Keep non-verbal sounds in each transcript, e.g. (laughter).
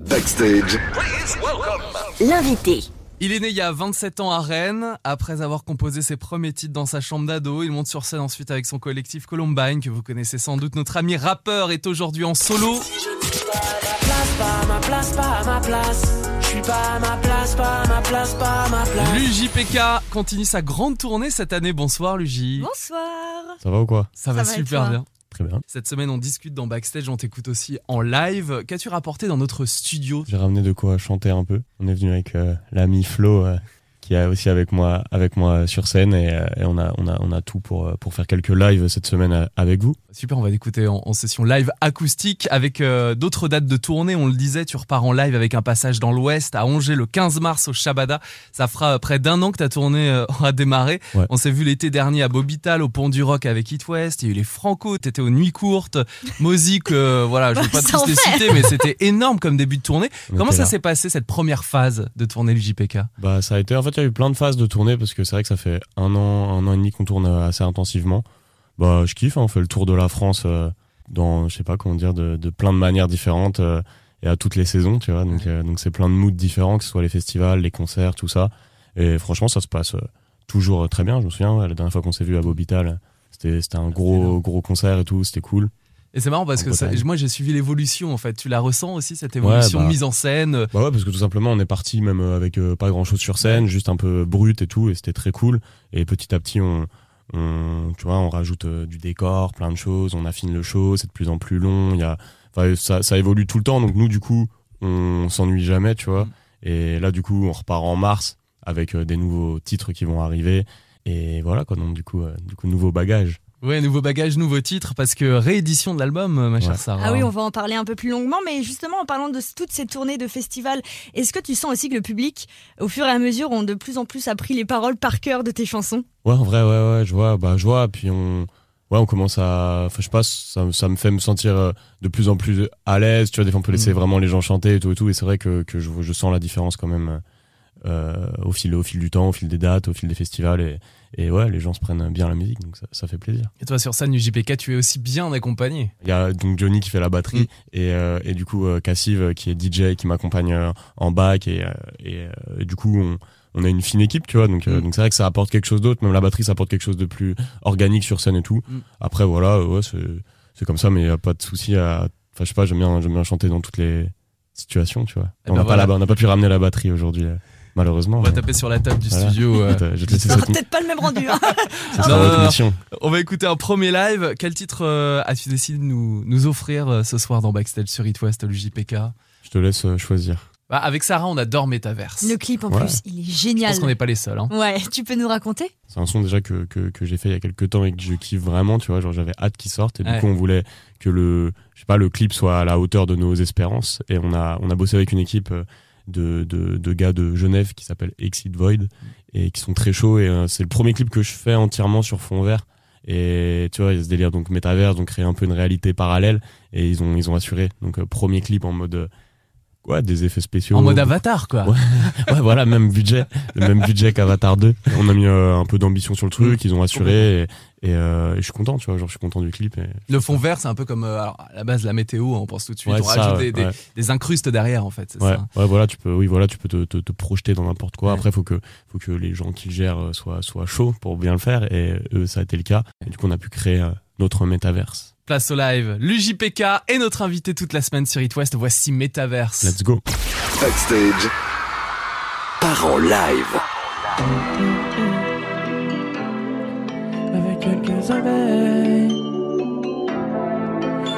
Backstage. L'invité. Il est né il y a 27 ans à Rennes. Après avoir composé ses premiers titres dans sa chambre d'ado, il monte sur scène ensuite avec son collectif Columbine, que vous connaissez sans doute. Notre ami rappeur est aujourd'hui en solo. L'UJPK continue sa grande tournée cette année. Bonsoir Luji. Bonsoir. Ça va ou quoi? Ça va Ça va et super bien. Très bien. Cette semaine, on discute dans Backstage, on t'écoute aussi en live. Qu'as-tu rapporté dans notre studio? J'ai ramené de quoi chanter un peu. On est venu avec euh, l'ami Flo euh, qui est aussi avec moi avec moi sur scène et, euh, et on a on a on a tout pour euh, pour faire quelques lives cette semaine euh, avec vous. Super, on va l'écouter en, en session live acoustique avec euh, d'autres dates de tournée. On le disait, tu repars en live avec un passage dans l'Ouest à Angers le 15 mars au Shabada. Ça fera euh, près d'un an que ta tournée euh, (laughs) aura démarré. Ouais. On s'est vu l'été dernier à Bobital au Pont du Rock avec It West. Il y a eu les Franco, t'étais aux Nuits Courtes, Mozik, euh, (laughs) voilà, je vais pas tous les citer, mais c'était énorme comme début de tournée. Comment ça s'est passé cette première phase de tournée du JPK Bah ça a été en fait il y a eu plein de phases de tournée parce que c'est vrai que ça fait un an un an et demi qu'on tourne assez intensivement. Bah je kiffe, hein, on fait le tour de la France euh, dans je sais pas comment dire de, de plein de manières différentes euh, et à toutes les saisons, tu vois. Donc euh, donc c'est plein de moods différents que ce soit les festivals, les concerts, tout ça. Et franchement ça se passe toujours très bien. Je me souviens la dernière fois qu'on s'est vu à Bobital, c'était un gros gros concert et tout, c'était cool. Et c'est marrant parce En que ça- moi j'ai suivi l'évolution en fait. Tu la ressens aussi cette évolution bah. mise en scène. Bah ouais, parce que tout simplement, on est parti même avec euh, pas grand chose sur scène, juste un peu brut et tout, et c'était très cool. Et petit à petit, on, on tu vois, on rajoute euh, du décor, plein de choses, on affine le show, c'est de plus en plus long. Il y a, enfin, ça, ça évolue tout le temps, donc nous, du coup, on s'ennuie jamais, tu vois. Mm. Et là, du coup, on repart en mars avec euh, des nouveaux titres qui vont arriver. Et voilà, quoi. Donc, du coup, euh, du coup, nouveau bagage. Ouais, nouveau bagage, nouveau titre, parce que réédition de l'album, euh, ma chère Ouais. Sarah. Ah oui, on va en parler un peu plus longuement, mais justement en parlant de toutes ces tournées de festivals, est-ce que tu sens aussi que le public, au fur et à mesure, ont de plus en plus appris les paroles par cœur de tes chansons? Ouais, en vrai, ouais, ouais, je vois, bah, je vois. Puis on, ouais, on commence à, enfin, je sais pas, ça, ça me fait me sentir euh, de plus en plus à l'aise. Tu vois, des fois, on peut laisser Mm. vraiment les gens chanter et tout et tout. Et c'est vrai que, que je, je sens la différence quand même euh, au fil, au fil du temps, au fil des dates, au fil des festivals. Et, et ouais, les gens se prennent bien la musique, donc ça, ça fait plaisir. Et toi, sur scène du JPK, tu es aussi bien accompagné. Il y a donc Johnny qui fait la batterie Mm. et, euh, et du coup euh, Cassive euh, qui est DJ qui m'accompagne en back et, et, et du coup on, on a une fine équipe tu vois donc euh, Mm. donc c'est vrai que ça apporte quelque chose d'autre même la batterie ça apporte quelque chose de plus organique sur scène et tout Mm. après voilà ouais, c'est comme ça mais y a pas de souci à enfin je sais pas j'aime bien chanter dans toutes les situations tu vois Eh on ben n'a voilà. pas la- on n'a pas pu ramener la batterie aujourd'hui malheureusement On va mais taper sur la table du Voilà. studio. euh. (laughs) écoute, je te cette, peut-être pas le même rendu. hein. (laughs) Non, non, non. On va écouter un premier live. Quel titre euh, as-tu décidé de nous, nous offrir euh, ce soir dans Backstage sur It West, le JPK je te laisse euh, choisir bah, Avec Sarah, on adore Metaverse. le clip en Ouais. plus, il est Je génial. pense qu'on n'est pas les seuls. hein. Ouais, tu peux nous raconter? C'est un son déjà que, que, que j'ai fait il y a quelques temps et que je kiffe vraiment, tu vois, genre j'avais hâte qu'il sorte et du coup on voulait que le je sais pas le clip soit à la hauteur de nos espérances et on a on a bossé avec une équipe euh, de, de, de gars de Genève qui s'appelle Exit Void et qui sont très chauds. Et euh, c'est le premier clip que je fais entièrement sur fond vert. Et tu vois il y a ce délire donc métaverse donc créer un peu une réalité parallèle. Et ils ont ils ont assuré donc euh, premier clip en mode euh, ouais des effets spéciaux. En mode avatar, quoi. Ouais. (laughs) ouais, voilà, même budget, le même budget qu'Avatar 2. On a mis euh, un peu d'ambition sur le truc, ils ont assuré, et, et, euh, et je suis content, tu vois, genre je suis content du clip. Et... Le fond vert, c'est un peu comme euh, alors, à la base la météo, on pense tout de suite. Ouais, on ça, rajoute ouais, des, des- ouais. des incrustes derrière, en fait. c'est Ouais, ça. ouais, voilà, tu peux, oui, voilà, tu peux te, te, te projeter dans n'importe quoi. Ouais. Après, faut que, faut que les gens qui le gèrent euh, soient, soient chauds pour bien le faire, et eux, ça a été le cas. Et du coup, on a pu créer notre métaverse. Place au live, l'UJPK est notre invité toute la semaine sur It West. Voici Metaverse. Let's go. Backstage. Part en live. Avec quelques abeilles.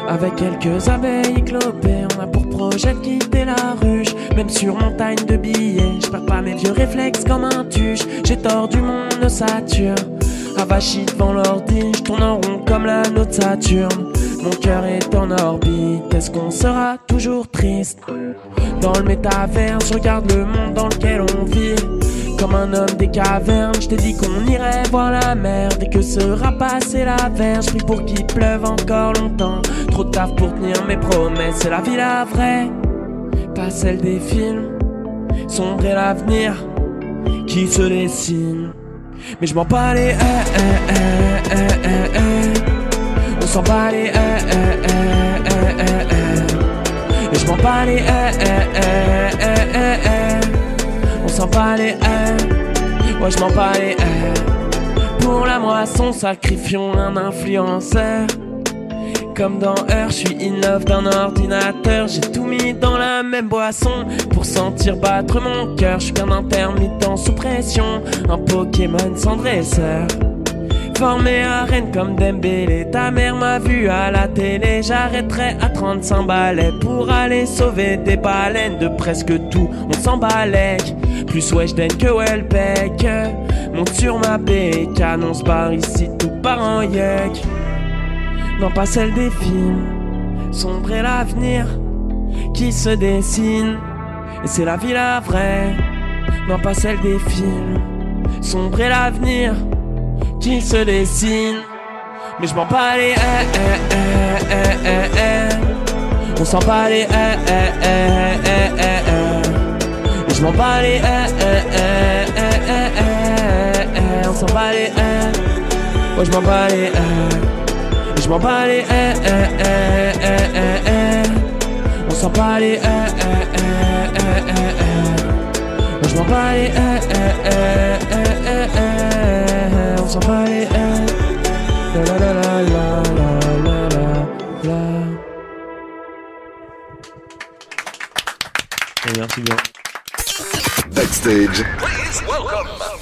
Avec quelques abeilles éclopées, on a pour projet de quitter la ruche. Même sur montagne de billets, je perds pas mes vieux réflexes comme un tuche. J'ai tordu mon ossature. Avachi devant l'ordi, je tourne en rond comme l'anneau de Saturne. Mon cœur est en orbite, est-ce qu'on sera toujours triste? Dans le métaverse, je regarde le monde dans lequel on vit. Comme un homme des cavernes, je t'ai dit qu'on irait voir la mer Dès que sera passé la verge, prie pour qu'il pleuve encore longtemps Trop taf pour tenir mes promesses, c'est la vie la vraie Pas celle des films, sombre est l'avenir qui se dessine Mais je m'en bats les eh, eh, eh, eh, eh, eh. On s'en bat les eh, eh, eh, eh, eh, eh. Et je m'en bats les les. Ouais, je m'en les. Pour la moisson, sacrifions un influenceur. Comme dans Heure, je suis in d'un ordinateur. J'ai tout mis dans la même boisson pour sentir battre mon cœur. Je suis qu'un intermittent sous pression, un Pokémon sans dresseur. Formé à Rennes comme Dembélé, ta mère m'a vu à la télé. J'arrêterai à 35 balais pour aller sauver des baleines de presque tout. On s'embalèque, plus Weshden que Welbeck. Monte sur ma béque, annonce par ici tout part en yuck non pas celle des films. Sombre est l'avenir qui se dessine, et c'est la vie la vraie, non pas celle des films. Sombre est l'avenir qui se dessine, mais je m'en bats les eh, eh, eh, eh, eh, eh. On s'en bat les eh, eh, eh, eh, eh, eh. Et je m'en bats les eh, eh, eh, eh, eh, eh, eh. On s'en bat les eh. Je m'en bats les eh. Je m'en bats les eh, eh, eh, eh, eh, eh. On s'en bat les eh, eh, eh, eh, eh, eh. Je m'en bats les On s'en bat les. La la la la la la la la. Merci bien. Backstage,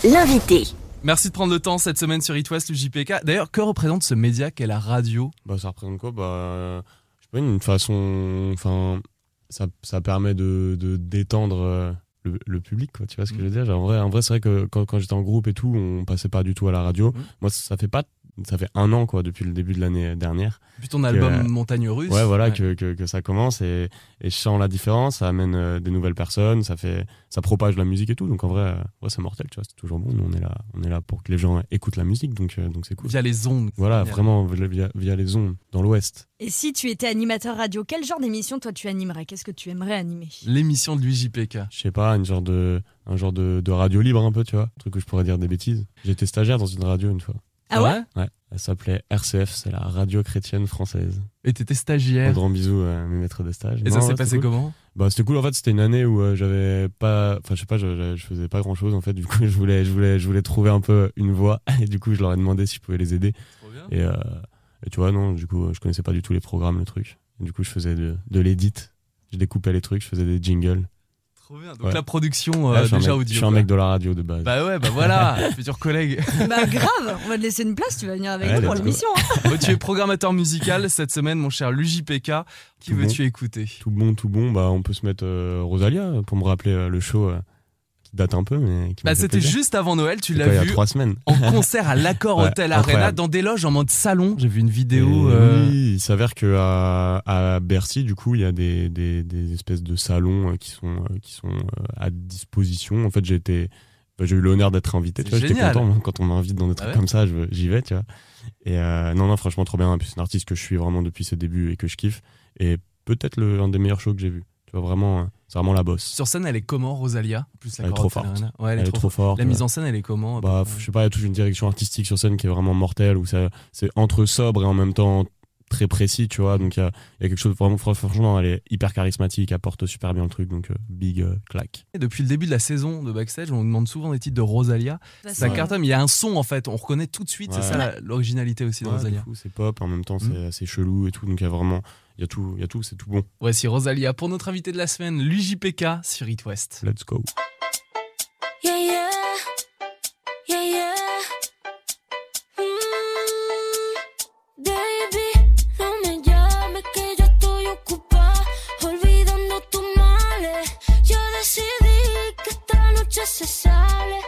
L'invité. Merci de prendre le temps cette semaine sur It West, le JPK. D'ailleurs, que représente ce média qu'est la radio? Bah, ça représente quoi? Bah, euh, je sais pas, une façon. Enfin, ça, ça permet de, de détendre euh, le, le public, quoi. Tu vois ce que je veux dire? Genre, En vrai, en vrai c'est vrai que quand, quand j'étais en groupe et tout, on passait pas du tout à la radio. Mhm. Moi, ça fait pas. Ça fait un an, quoi, depuis le début de l'année dernière. Depuis ton album euh, Montagne Russe. Ouais, voilà, Que, que, que ça commence et, et je sens la différence. Ça amène euh, des nouvelles personnes, ça fait, ça propage la musique et tout. Donc en vrai, euh, ouais, c'est mortel, tu vois. C'est toujours bon. Nous, on est là, on est là pour que les gens écoutent la musique, donc euh, donc c'est cool. Via les ondes. Voilà, vraiment via, via les ondes dans l'Ouest. Et si tu étais animateur radio, quel genre d'émission toi tu animerais? Qu'est-ce que tu aimerais animer? L'émission de l'UJPK. Je sais pas, une genre de, un genre de, de radio libre un peu, tu vois. Un truc que je pourrais dire des bêtises. J'étais stagiaire dans une radio une fois. Ah ouais Ouais, elle s'appelait RCF, c'est la radio chrétienne française. Et t'étais Un stagiaire. grand bisou à mes maîtres de stage. Et Non, ça s'est ouais, passé cool. comment? Bah c'était cool en fait, c'était une année où euh, j'avais pas enfin je sais pas, je, je- je faisais pas grand-chose en fait, du coup (laughs) je voulais je voulais je voulais trouver un peu une voie et du coup je leur ai demandé si je pouvais les aider Trop bien. et, euh, et tu vois non, du coup je connaissais pas du tout les programmes le truc. Et du coup je faisais de, de l'édit. Je découpais les trucs, je faisais des jingles. Trop bien. Donc Ouais. la production Là, euh, je suis un déjà mec- audio. Je suis un mec de la radio de base. Bah ouais, bah voilà, futur collègue. (laughs) Bah grave, on va te laisser une place, tu vas venir avec Ouais, nous pour l'émission. hein. Bon, tu es programmateur musical cette semaine, mon cher l'UJPK. Qui veux-tu écouter? Tout bon, tout bon, bah on peut se mettre euh, Rosalia pour me rappeler euh, le show euh, qui date un peu mais qui Bah c'était juste avant Noël, tu l'as quoi, il y a vu trois semaines. en (laughs) concert à l'Accord Ouais, Hotel Arena incroyable. dans des loges en mode salon. J'ai vu une vidéo. Et euh, Oui, il s'avère que à, à Bercy, du coup, il y a des, des, des espèces de salons euh, qui sont, euh, qui sont à disposition. En fait, j'ai été, bah, j'ai eu l'honneur d'être invité. J'étais génial. content moi, quand on m'invite dans des trucs ouais comme ça, je- j'y vais, tu vois. Et euh, non, non, franchement, trop bien. C'est un artiste que je suis vraiment depuis ses débuts et que je kiffe. Et peut-être le un des meilleurs shows que j'ai vu. Tu vois, vraiment, euh, c'est vraiment la bosse. Sur scène, elle est comment, Rosalia? En plus, Elle est trop forte. Ouais, elle, Elle est trop, forte. forte. La ouais. mise en scène, elle est comment? Bah, je sais pas, il y a toute une direction artistique sur scène qui est vraiment mortelle, où ça, c'est entre sobre et en même temps très précis, tu vois. Donc il y a, il y a quelque chose de vraiment, franchement, elle est hyper charismatique, elle porte super bien le truc, donc euh, big euh, claque. Depuis le début de la saison de Backstage, on nous demande souvent des titres de Rosalia. Ça Ouais. cartonne, mais il y a un son en fait, on reconnaît tout de suite, c'est ça l'originalité aussi de Ouais, Rosalia. de fou, c'est pop, en même temps c'est Mm. assez chelou et tout, donc il y a vraiment, il y a tout, il y a tout, c'est tout bon. Voici Rosalia pour notre invité de la semaine, l'UJPK sur It West. Let's go. Yeah, yeah. Yeah, yeah. Mm, baby, no me llames que yo estoy ocupada olvidando tus males. Yo decidí que esta noche se sale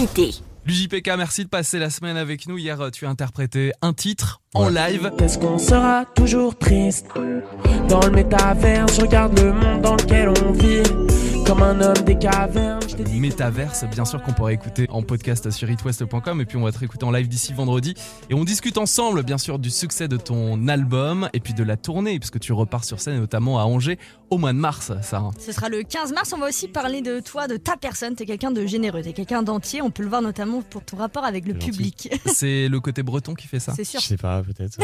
L'invité. L'UJPK, merci de passer la semaine avec nous. Hier, tu as interprété un titre en live. Qu'est-ce qu'on sera toujours triste? Dans le métavers, je regarde le monde dans lequel on vit Comme un homme des cavernes, Métaverse, bien sûr qu'on pourrait écouter en podcast sur itwest.com et puis on va te réécouter en live d'ici vendredi. Et on discute ensemble, bien sûr, du succès de ton album et puis de la tournée, puisque tu repars sur scène, notamment à Angers, au mois de mars, Sarah. Ce sera le 15 mars. On va aussi parler de toi, de ta personne. T'es quelqu'un de généreux, t'es quelqu'un d'entier. On peut le voir notamment pour ton rapport avec le gentil. public. (laughs) C'est le côté breton qui fait ça. C'est sûr. Je sais pas, peut-être.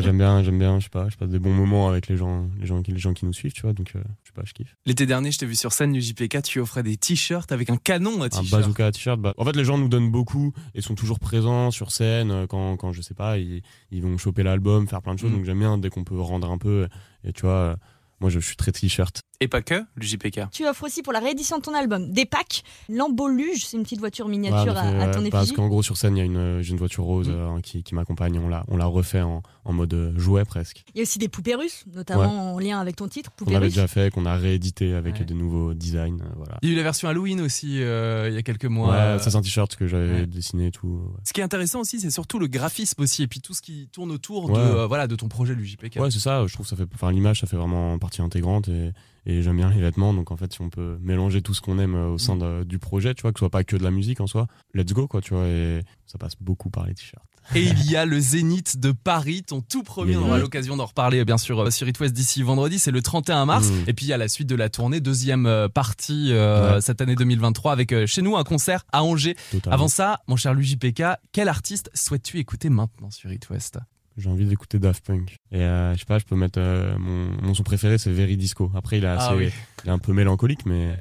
J'aime bien, j'aime bien, je sais pas, je passe des bons moments avec les gens, les gens, qui- les gens qui nous suivent, tu vois, donc euh, je sais pas, je kiffe. L'été dernier, je t'ai vu sur scène du JPK, tu offrais des t-shirts avec un canon à Un t-shirt. bazooka t-shirt. bah- En fait, les gens nous donnent beaucoup et sont toujours présents sur scène euh, quand, quand je sais pas, ils, ils vont choper l'album, faire plein de choses. Mm. Donc j'aime bien dès qu'on peut rendre un peu. Et tu vois, moi je suis très t-shirt. Et pas que, le JPK. Tu offres aussi pour la réédition de ton album des packs. L'emboluge, c'est une petite voiture miniature Ouais, à, à ton parce effigie. qu'en gros sur scène, il y a une, j'ai une voiture rose Mm. euh, qui, qui m'accompagne. On l'a, on l'a refait en, en mode euh, jouet presque. Il y a aussi des poupées russes, notamment en lien avec ton titre. Qu'on Poupées avait russes. déjà fait, qu'on a réédité avec Ouais. de nouveaux designs. euh, voilà. Il y a eu la version Halloween aussi euh, il y a quelques mois. Ouais, Euh, ça c'est un t-shirt que j'avais ouais. dessiné et tout. ouais. Ce qui est intéressant aussi, c'est surtout le graphisme aussi, et puis tout ce qui tourne autour de, euh, voilà, de ton projet, le JPK. Ouais, c'est ça. Je trouve que ça fait, enfin, l'image, ça fait vraiment partie intégrante et, et j'aime bien les vêtements. Donc, en fait, si on peut mélanger tout ce qu'on aime au sein de- du projet, tu vois, que ce soit pas que de la musique en soi, let's go, quoi, tu vois. Et ça passe beaucoup par les t-shirts. Et il y a le Zénith de Paris, ton tout premier. On aura l'occasion d'en reparler, bien sûr, euh, sur It West d'ici vendredi. C'est le 31 mars. Mm. Et puis, il y a la suite de la tournée, deuxième euh, partie euh, Ouais. cette année 2023, avec euh, chez nous un concert à Angers. Totalement. Avant ça, mon cher LuJPK, quel artiste souhaites-tu écouter maintenant sur It West? J'ai envie d'écouter Daft Punk. Et euh, je sais pas, je peux mettre euh, mon, mon son préféré, c'est Very Disco. Après, il est, assez, Ah oui. il est un peu mélancolique, mais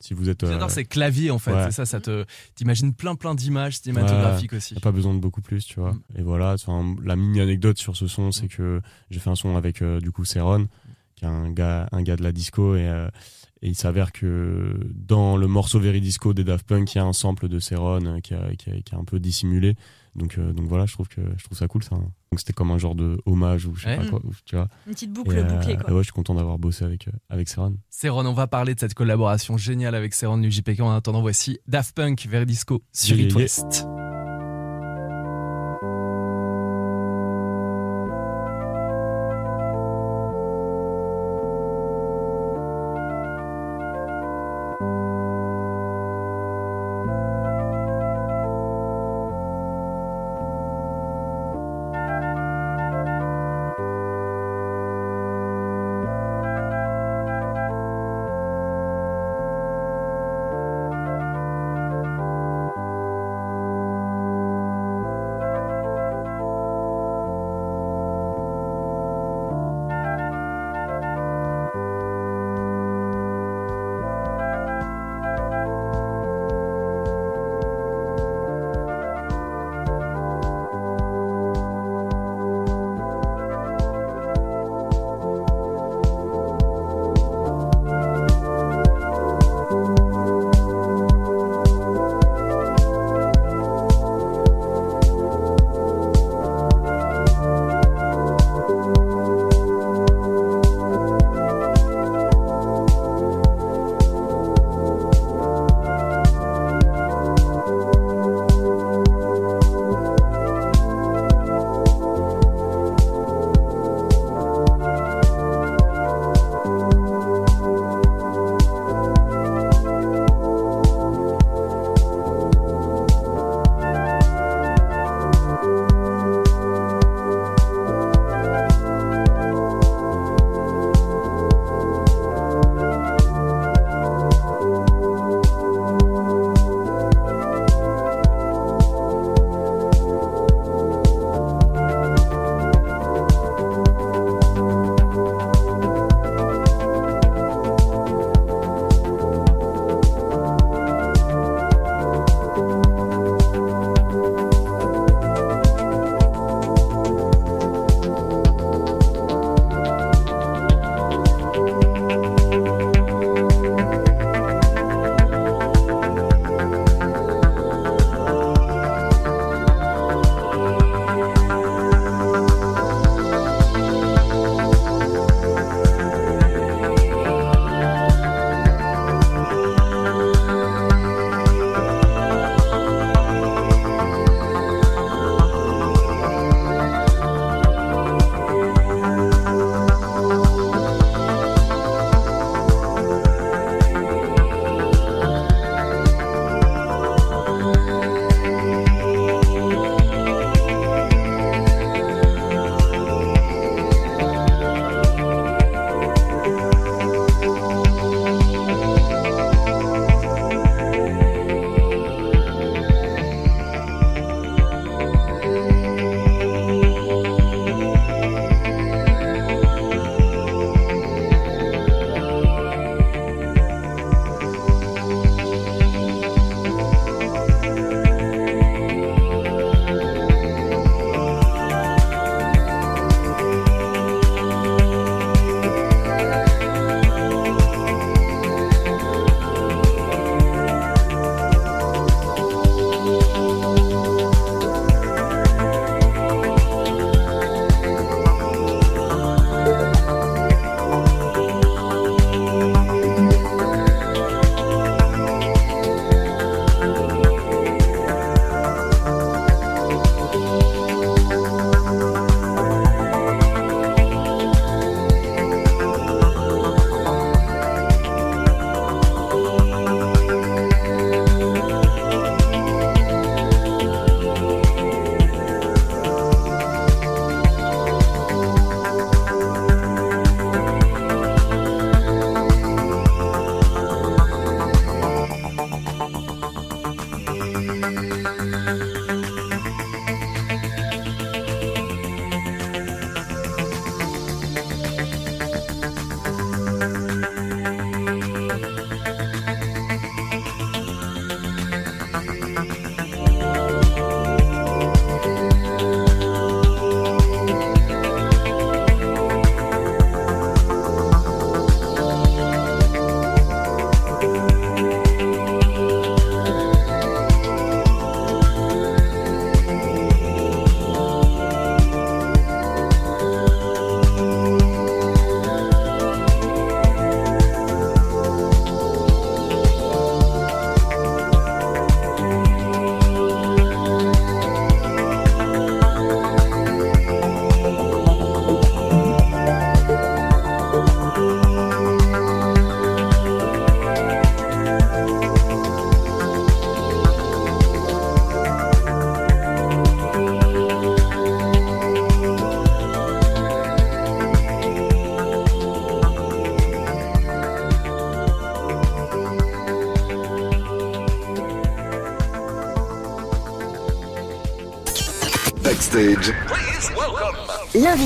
si vous êtes. euh, J'adore ces claviers, en fait. ouais. C'est ça, ça te. T'imagines plein, plein d'images cinématographiques aussi. T'as pas besoin de beaucoup plus, tu vois. Mm. Et voilà, la mini anecdote sur ce son, c'est que j'ai fait un son avec euh, du coup Céron, qui est un gars, un gars de la disco, et, euh, et il s'avère que dans le morceau Very Disco des Daft Punk, il y a un sample de Céron euh, qui, a- qui, a- qui est un peu dissimulé. Donc, euh, donc voilà, je trouve que je trouve ça cool ça. Donc c'était comme un genre de hommage ou je sais Ouais. pas quoi, ou- tu vois. Une petite Et, boucle euh, bouclée, et quoi. ouais, je suis content d'avoir bossé avec euh, avec Céron. Céron, on va parler de cette collaboration géniale avec Céron du JPK. En attendant, voici Daft Punk vers Disco sur Yeah, It yeah. West.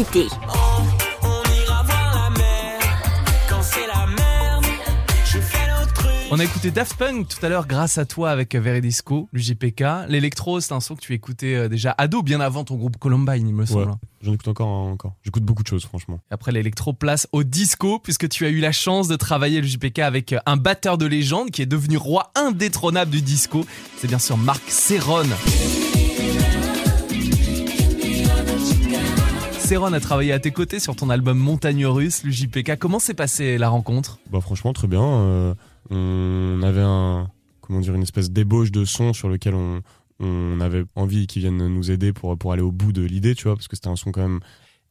On ira voir la mer quand c'est la merde. Je fais l'autruche. On a écouté Daft Punk tout à l'heure grâce à toi avec Veridisco, l'UJPK. L'électro, c'est un son que tu écoutais euh, déjà ado, bien avant ton groupe Columbine, il me semble. Ouais. J'en écoute encore, encore. J'écoute beaucoup de choses, franchement. Et Après l'électro, place au disco, puisque tu as eu la chance de travailler le JPK avec un batteur de légende qui est devenu roi indétrônable du disco. C'est bien sûr Marc Serron. Serron a travaillé à tes côtés sur ton album Montagne Russe, le JPK. Comment s'est passée la rencontre? Bah franchement très bien. Euh, on avait un comment dire une espèce d'ébauche de son sur lequel on, on avait envie qu'ils viennent nous aider pour pour aller au bout de l'idée, tu vois, parce que c'était un son quand même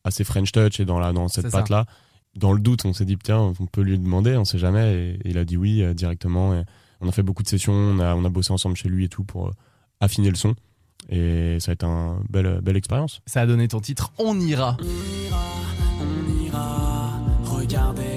assez French touch et dans la dans cette patte là. Dans le doute, on s'est dit tiens, on peut lui demander, on sait jamais, et, et il a dit oui euh, directement. Et on a fait beaucoup de sessions, on a on a bossé ensemble chez lui et tout pour euh, affiner le son. Et ça a été une belle, belle expérience. Ça a donné ton titre On ira. On ira, on ira, regarder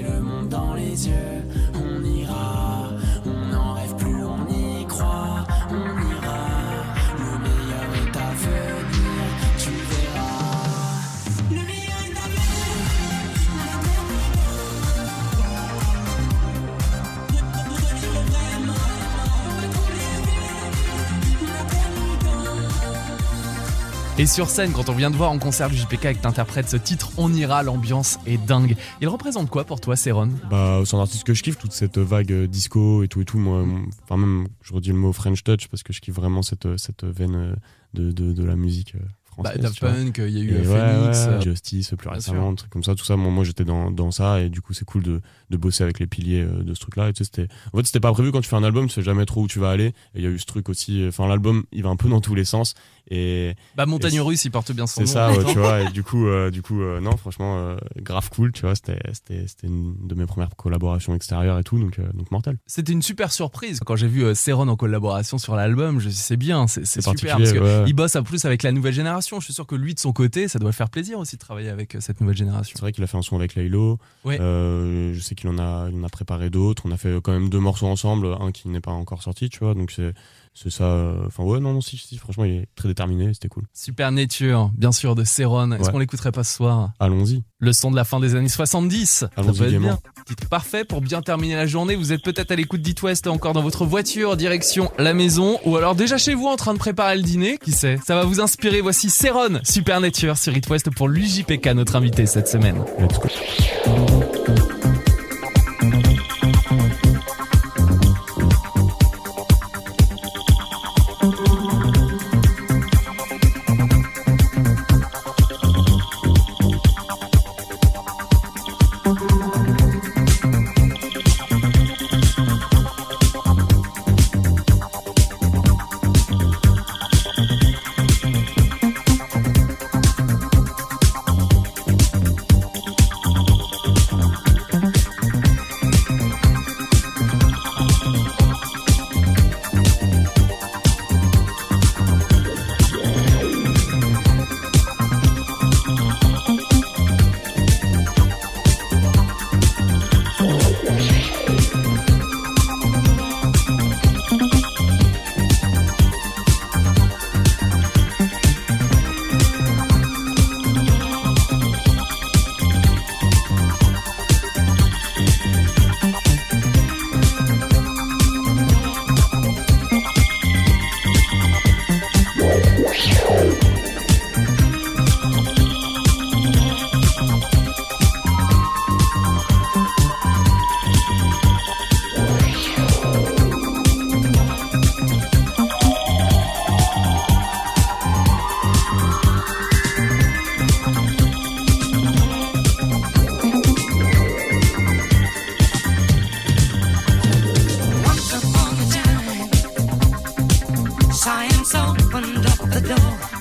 Et sur scène, quand on vient de voir en concert du JPK et que t'interprètes ce titre On ira, l'ambiance est dingue. Il représente quoi pour toi, Serron Bah, c'est un artiste que je kiffe, toute cette vague euh, disco et tout et tout. Moi, enfin même, je redis le mot French touch parce que je kiffe vraiment cette, cette veine euh, de, de, de la musique euh, Bah, française. Daft. Punk, il y a eu Et euh, ouais, Phoenix. ouais, euh, Justice plus récemment, un truc comme ça, tout ça. Moi, moi j'étais dans, dans ça et du coup c'est cool de, de bosser avec les piliers euh, de ce truc-là. Tu sais, en fait, c'était pas prévu quand tu fais un album, tu sais jamais trop où tu vas aller. Et il y a eu ce truc aussi. euh, Enfin, l'album, il va un peu dans tous les sens et Bah, Montagne Et Russe, il porte bien son nom. c'est ça, ouais, tu (laughs) vois. Et du coup, euh, du coup, euh, non, franchement, euh, grave cool, tu vois. C'était, c'était, c'était une de mes premières collaborations extérieures et tout, donc, euh, donc mortel. C'était une super surprise. Quand j'ai vu Serron en collaboration sur l'album, je c'est bien, c'est c'est C'est super. Parce que ouais. il bosse en plus avec la nouvelle génération. Je suis sûr que lui, de son côté, ça doit faire plaisir aussi de travailler avec cette nouvelle génération. C'est vrai qu'il a fait un son avec Laylo. Ouais. Je sais qu'il en a, il en a préparé d'autres. On a fait quand même deux morceaux ensemble, un qui n'est pas encore sorti, tu vois. Donc c'est, c'est ça. euh, Enfin ouais, non, non, si, si, franchement, il est très déterminé. C'était cool. Super Nature, bien sûr, de Serron. Est-ce Ouais. qu'on l'écouterait pas ce soir? Allons-y. Le son de la fin des années 70. Ça Allons-y peut être bien. Titre parfait pour bien terminer la journée. Vous êtes peut-être à l'écoute d'It West encore dans votre voiture, direction la maison, ou alors déjà chez vous en train de préparer le dîner. Qui sait? Ça va vous inspirer. Voici Serron, Super Nature sur It West pour l'UJPK, notre invité cette semaine. Let's go. Time's opened up the door.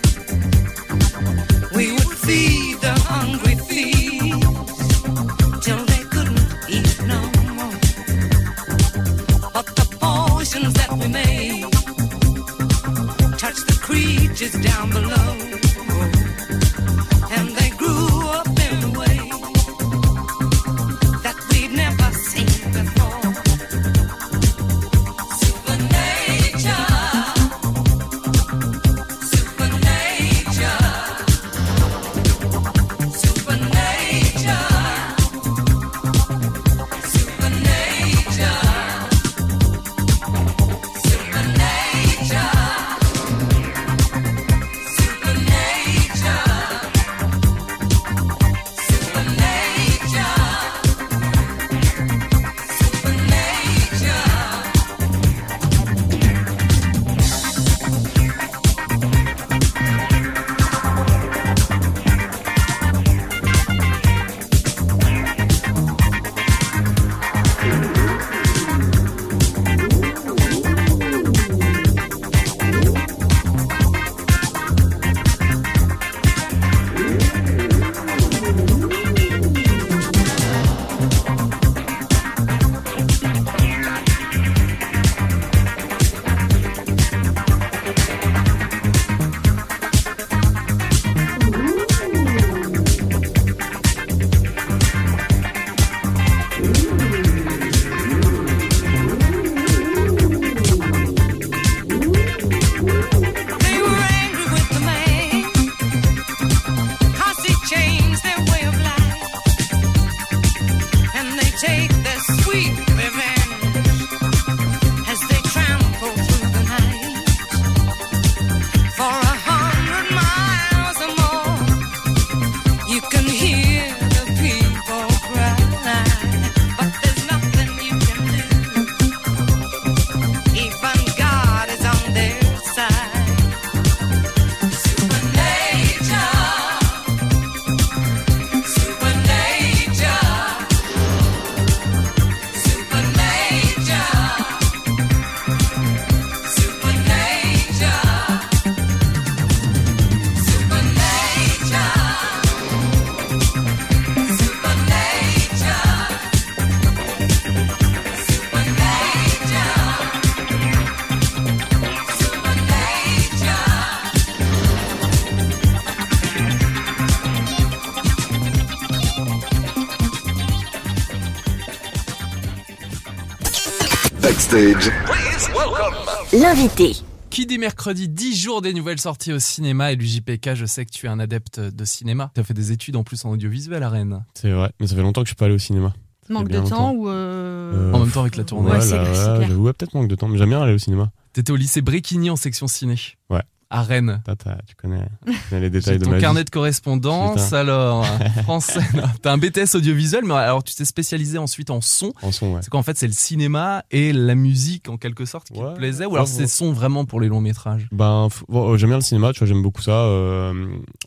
L'invité. Qui dit mercredi 10 jours des nouvelles sorties au cinéma et l'UJPK, je sais que tu es un adepte de cinéma. Tu as fait des études en plus en audiovisuel à Rennes. C'est vrai, mais ça fait longtemps que je suis pas allé au cinéma. Manque de temps ou. euh, Euh, En même temps avec la tournée. Ouais, Ouais, ouais, peut-être manque de temps, mais j'aime bien aller au cinéma. T'étais au lycée Bréquigny en section ciné. Ouais. À Rennes. Tu connais, tu connais les détails de ton ma carnet vie. de correspondance, Putain. alors, (laughs) français. T'as un BTS audiovisuel, mais alors tu t'es spécialisé ensuite en son. En son, ouais. C'est quoi en fait C'est le cinéma et la musique en quelque sorte qui te Ouais, plaisait Ou alors c'est son vraiment pour les longs métrages? Ben, bon, j'aime bien le cinéma, tu vois, j'aime beaucoup ça. euh,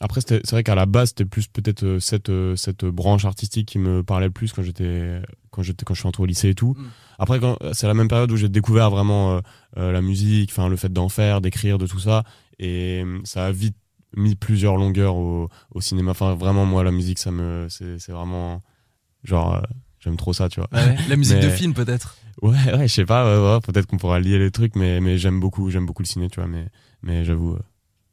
après, c'est vrai qu'à la base, c'était plus peut-être euh, cette, euh, cette branche artistique qui me parlait le plus quand j'étais quand quand je suis entré au lycée et tout. Mm. Après, quand- c'est la même période où j'ai découvert vraiment euh, euh, la musique, enfin le fait d'en faire, d'écrire, de tout ça, et euh, ça a vite mis plusieurs longueurs au, au cinéma. Enfin, vraiment, moi, la musique, ça me, c'est c'est vraiment genre, euh, j'aime trop ça, tu vois. Ouais, La musique de film peut-être Ouais, ouais, je sais pas, ouais, ouais, peut-être qu'on pourra lier les trucs, mais, mais j'aime beaucoup, j'aime beaucoup le ciné, tu vois, mais, mais j'avoue, euh,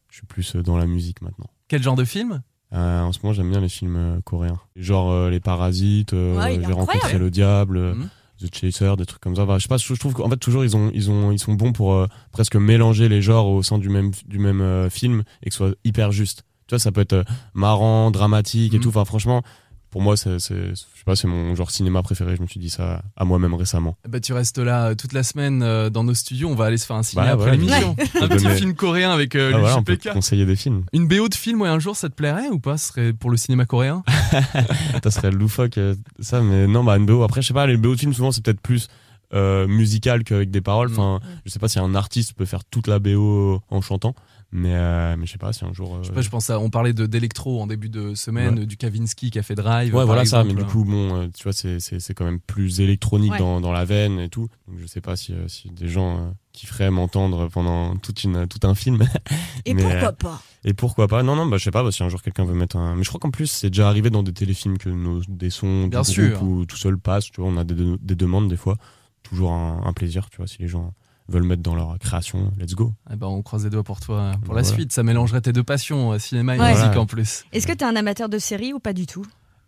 je suis plus euh, dans la musique maintenant. Quel genre de film? Euh, en ce moment, j'aime bien les films euh, coréens. Genre euh, Les Parasites, euh, J'ai rencontré le diable, euh, Mhm. The Chaser, des trucs comme ça. Enfin, je sais pas, je trouve qu'en fait, toujours, ils, ont, ils, ont, ils sont bons pour euh, presque mélanger les genres au sein du même, du même euh, film et que ce soit hyper juste. Tu vois, ça peut être euh, marrant, dramatique et Mhm. tout. Enfin, franchement, pour moi, c'est, c'est, je sais pas, c'est mon genre cinéma préféré. Je me suis dit ça à moi-même récemment. bah, Tu restes là euh, toute la semaine euh, dans nos studios, on va aller se faire un ciné Bah, après l'émission. Un (laughs) petit donner- film coréen avec euh, Ah, voilà, on peut l'UJPK. te conseiller des films. Une BO de film, ouais, un jour ça te plairait ou pas? Ce serait pour le cinéma coréen? (laughs) Ça serait loufoque euh, ça mais non bah une BO après je sais pas les BO de films souvent c'est peut-être plus euh, musical qu'avec des paroles enfin je sais pas si un artiste peut faire toute la BO en chantant mais euh, mais je sais pas si un jour euh, Je sais pas, je pense à, on parlait d'électro en début de semaine, Ouais. du Kavinsky qui a fait Drive. ouais voilà ça mais du coup bon euh, tu vois c'est c'est c'est quand même plus électronique Ouais. dans dans la veine et tout donc je sais pas si euh, si des gens euh, qui feraient m'entendre pendant toute une tout un film Et Mais, pourquoi euh, pas? Et pourquoi pas? Non, non, bah, je sais pas, bah, si un jour quelqu'un veut mettre un. Mais je crois qu'en plus, c'est déjà arrivé dans des téléfilms que nos, des sons du Bien groupe sûr. ou tout seul passent, tu vois, on a des, des demandes des fois. Toujours un, un plaisir, tu vois, si les gens veulent mettre dans leur création, let's go. Eh ben, on croise les doigts pour toi, pour la voilà. suite. Ça mélangerait tes deux passions, euh, cinéma et Ouais. musique Voilà. en plus. Est-ce que t'es un amateur de séries ou pas du tout?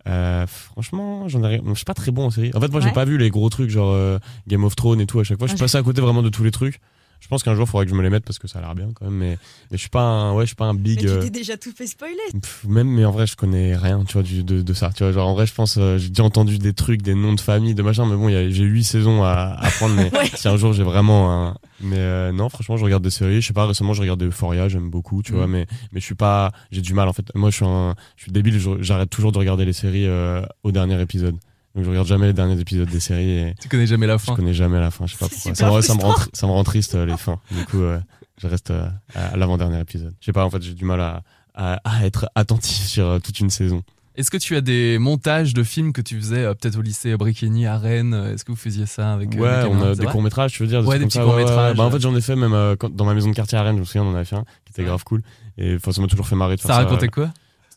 Euh, franchement, j'en ai rien- Je suis pas très bon en série. En fait, moi, Ouais. j'ai pas vu les gros trucs genre euh, Game of Thrones et tout à chaque fois. Je Ah, suis passé à côté vraiment de tous les trucs. Je pense qu'un jour, il faudrait que je me les mette parce que ça a l'air bien quand même. Mais, mais je suis pas un, ouais, je suis pas un Mais big. tu euh, t'es déjà tout fait spoiler. Pff, même mais en vrai je connais rien tu vois du, de, de ça tu vois genre en vrai je pense euh, j'ai déjà entendu des trucs des noms de famille de machin mais bon j'ai huit saisons à, à prendre mais (laughs) Ouais. si un jour j'ai vraiment un mais euh, non franchement je regarde des séries je sais pas récemment je regarde Euphoria j'aime beaucoup tu Mhm. vois mais mais je suis pas j'ai du mal en fait moi je suis un je suis débile j'arrête toujours de regarder les séries euh, au dernier épisode donc je regarde jamais les derniers épisodes des séries et Tu connais jamais la je fin. connais jamais la fin je sais pas pourquoi ça, me- ça me rend, ça me rend triste euh, les fins du coup euh, je reste euh, à, à l'avant-dernier épisode je sais pas en fait j'ai du mal à, à, à être attentif (laughs) sur euh, toute une saison Est-ce que tu as des montages de films que tu faisais euh, peut-être au lycée Brickeny à Rennes Est-ce que vous faisiez ça avec euh, ouais des on a des vrai courts métrages tu veux dire Ouais, trucs des comme petits ouais, ouais. courts-métrages. bah, en fait j'en ai fait même euh, quand- dans ma maison de quartier à Rennes je me souviens on en avait fait un qui était Ouais. grave cool et enfin, ça m'a toujours fait marrer de faire Ça ça racontait quoi?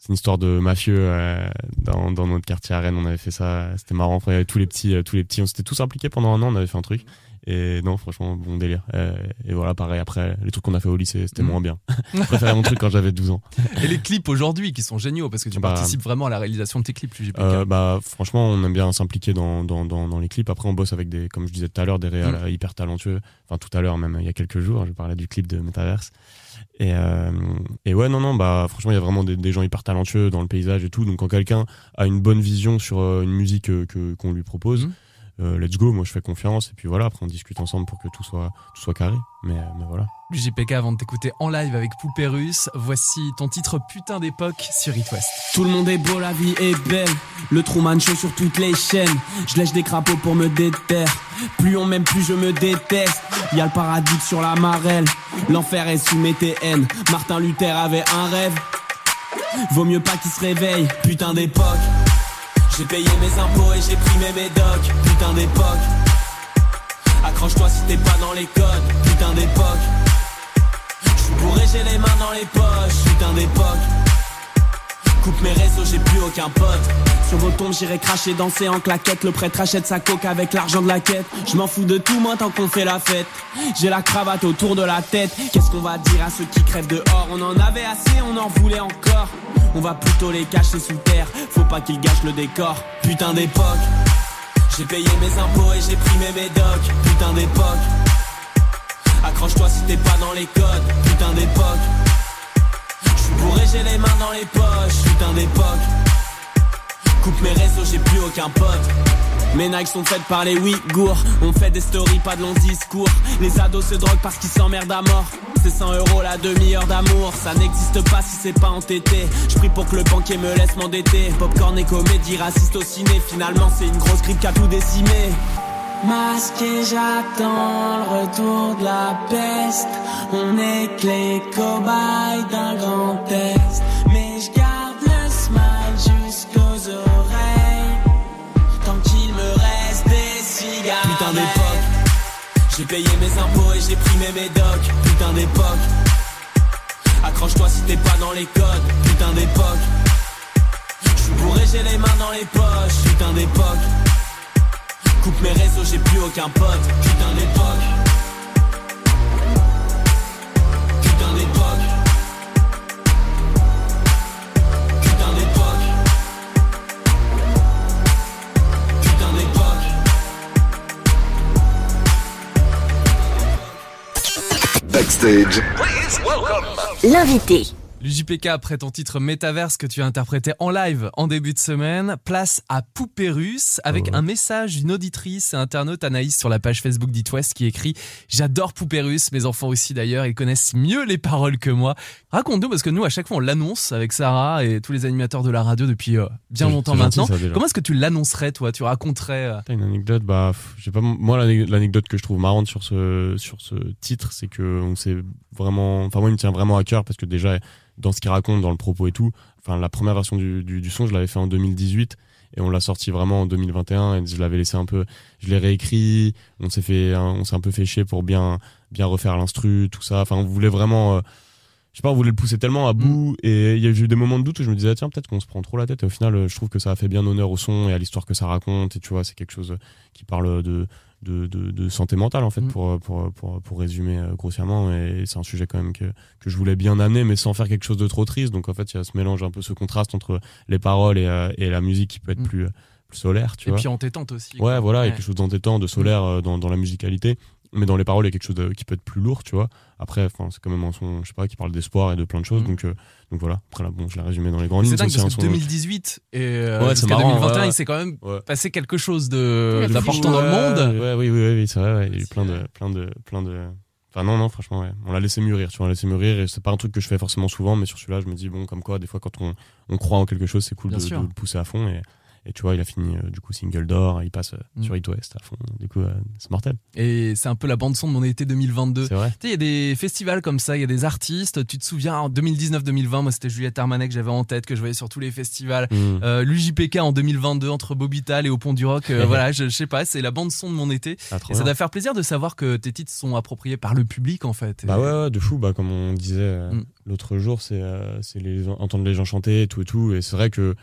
Une histoire de mafieux euh, dans, dans notre quartier à Rennes on avait fait ça c'était marrant. Enfin, il y avait tous les petits euh, tous les petits on s'était tous impliqués pendant un an on avait fait un truc. Et non franchement bon délire. Euh, et voilà pareil après les trucs qu'on a fait au lycée c'était Mhm. moins bien. Je préférais mon truc quand j'avais 12 ans. (laughs) Et les clips aujourd'hui qui sont géniaux parce que tu Bah, participes vraiment à la réalisation de tes clips, JPK. Euh, bah franchement on aime bien s'impliquer dans, dans, dans, dans les clips. Après on bosse avec des comme je disais tout à l'heure des réals Mm. hyper talentueux. Enfin tout à l'heure même il y a quelques jours je parlais du clip de Metaverse Et, euh, ouais, non, non, bah franchement, il y a vraiment des, des gens hyper talentueux dans le paysage et tout. Donc quand quelqu'un a une bonne vision sur euh, une musique euh, que qu'on lui propose, Mhm. Euh, let's go. Moi, je fais confiance et puis voilà. Après, on discute ensemble pour que tout soit tout soit carré. Mais, euh, mais voilà. JPK, avant de t'écouter en live avec Poupée Russe, voici ton titre Putain d'époque sur It West. Tout le monde est beau, la vie est belle. Le Truman Show sur toutes les chaînes. Je lèche des crapauds pour me déterre. Plus on m'aime, plus je me déteste. Y a le paradis sur la marelle. L'enfer est sous mes TN. Martin Luther avait un rêve. Vaut mieux pas qu'il se réveille. Putain d'époque. J'ai payé mes impôts et j'ai pris mes médocs. Putain d'époque. Accroche-toi si t'es pas dans les codes. Putain d'époque. J'suis bourré, j'ai les mains dans les poches. Putain d'époque. Coupe mes réseaux, j'ai plus aucun pote. Sur vos tombes, j'irai cracher, danser en claquette. Le prêtre achète sa coque avec l'argent de la quête. Je m'en fous de tout, moi, tant qu'on fait la fête. J'ai la cravate autour de la tête. Qu'est-ce qu'on va dire à ceux qui crèvent dehors? On en avait assez, on en voulait encore. On va plutôt les cacher sous terre. Faut pas qu'ils gâchent le décor. Putain d'époque. J'ai payé mes impôts et j'ai pris mes médocs. Putain d'époque. Accroche-toi si t'es pas dans les codes. Putain d'époque. Bourré, j'ai les mains dans les poches. Putain d'époque. Coupe mes réseaux, j'ai plus aucun pote. Mes Nike sont faites par les Ouïghours. On fait des stories, pas de longs discours. Les ados se droguent parce qu'ils s'emmerdent à mort. C'est 100 euros la demi-heure d'amour. Ça n'existe pas si c'est pas entêté. Je prie pour que le banquier me laisse m'endetter. Popcorn et comédie, raciste au ciné. Finalement, c'est une grosse grippe qui a tout décimé. Masqué, j'attends le retour de la peste. On est que les cobayes d'un grand test. Mais je garde le smile jusqu'aux oreilles. Tant qu'il me reste des cigares. Putain d'époque. J'ai payé mes impôts et j'ai pris mes médocs. Putain d'époque. Accroche-toi si t'es pas dans les codes. Putain d'époque. J'suis bourré, j'ai les mains dans les poches. Putain d'époque. Coupe mes réseaux, j'ai plus aucun pote. Putain d'époque. Putain d'époque. Putain d'époque. Putain d'époque. Backstage. L'invité. L'UJPK, après ton titre Métaverse que tu as interprété en live en début de semaine, place à Poupée Russe avec Oh. un message d'une auditrice et internaute Anaïs sur la page Facebook d'It West qui écrit J'adore Poupée Russe, mes enfants aussi d'ailleurs, ils connaissent mieux les paroles que moi. Raconte-nous, parce que nous, à chaque fois, on l'annonce avec Sarah et tous les animateurs de la radio depuis euh, bien longtemps gentil, maintenant. ça. Comment est-ce que tu l'annoncerais, toi? Tu raconterais. euh, T'as une anecdote, bah, pff, j'ai pas, moi, l'ane- l'anecdote que je trouve marrante sur ce, sur ce titre, c'est que on s'est vraiment, enfin, moi, il me tient vraiment à cœur parce que déjà, dans ce qu'il raconte, dans le propos et tout, enfin, la première version du, du, du son, je l'avais fait en 2018 et on l'a sorti vraiment en 2021 et je l'avais laissé un peu, je l'ai réécrit, on s'est fait, un- on s'est un peu fait chier pour bien, bien refaire l'instru, tout ça. Enfin, on voulait vraiment, euh, je sais pas, on voulait le pousser tellement à bout et il y a eu des moments de doute où je me disais, ah, tiens, peut-être qu'on se prend trop la tête et au final, je trouve que ça a fait bien honneur au son et à l'histoire que ça raconte et tu vois, c'est quelque chose qui parle de, de, de, de santé mentale en fait Mm. pour, pour, pour, pour résumer euh, grossièrement et c'est un sujet quand même que, que je voulais bien amener mais sans faire quelque chose de trop triste donc en fait il y a ce mélange un peu ce contraste entre les paroles et, euh, et la musique qui peut être Mm. plus, plus solaire tu et vois puis entêtante aussi. ouais quoi. voilà quelque chose d'entêtant de solaire euh, dans, dans la musicalité mais dans les paroles il y a quelque chose de- qui peut être plus lourd tu vois après c'est quand même un son je sais pas qui parle d'espoir et de plein de choses Mm. donc, euh, donc voilà après là bon je l'ai résumé dans les grandes C'est lignes dingue c'est parce un que son- 2018 et euh, Ouais, jusqu'à marrant, 2021, ouais, ouais. il s'est quand même Ouais. passé quelque chose d'important dans le monde. Ouais, oui, oui, oui, oui, c'est vrai. Il y a eu plein de, plein de, plein de. Enfin, non, non, franchement, ouais. On l'a laissé mûrir, tu vois, on l'a laissé mûrir et c'est pas un truc que je fais forcément souvent, mais sur celui-là, je me dis, bon, comme quoi, des fois, quand on, on croit en quelque chose, c'est cool de, le pousser à fond et, et tu vois, il a fini, euh, du coup, single d'or, il passe euh, Mm. sur It West à fond. Du coup, euh, c'est mortel. Et c'est un peu la bande son de mon été 2022. C'est vrai. Tu sais, il y a des festivals comme ça, il y a des artistes. Tu te souviens, en 2019-2020, moi c'était Juliette Armanet que j'avais en tête, que je voyais sur tous les festivals. Mm. L'UJPK en 2022 entre Bobital et au Pont du Rock. (laughs) Voilà, je, je sais pas, c'est la bande son de mon été. Ah, ça doit faire plaisir de savoir que tes titres sont appropriés par le public en fait. Et- Bah ouais, ouais, de fou, bah, comme on disait Mm. l'autre jour, c'est c'est les, entendre les gens chanter et tout et tout. Et c'est vrai que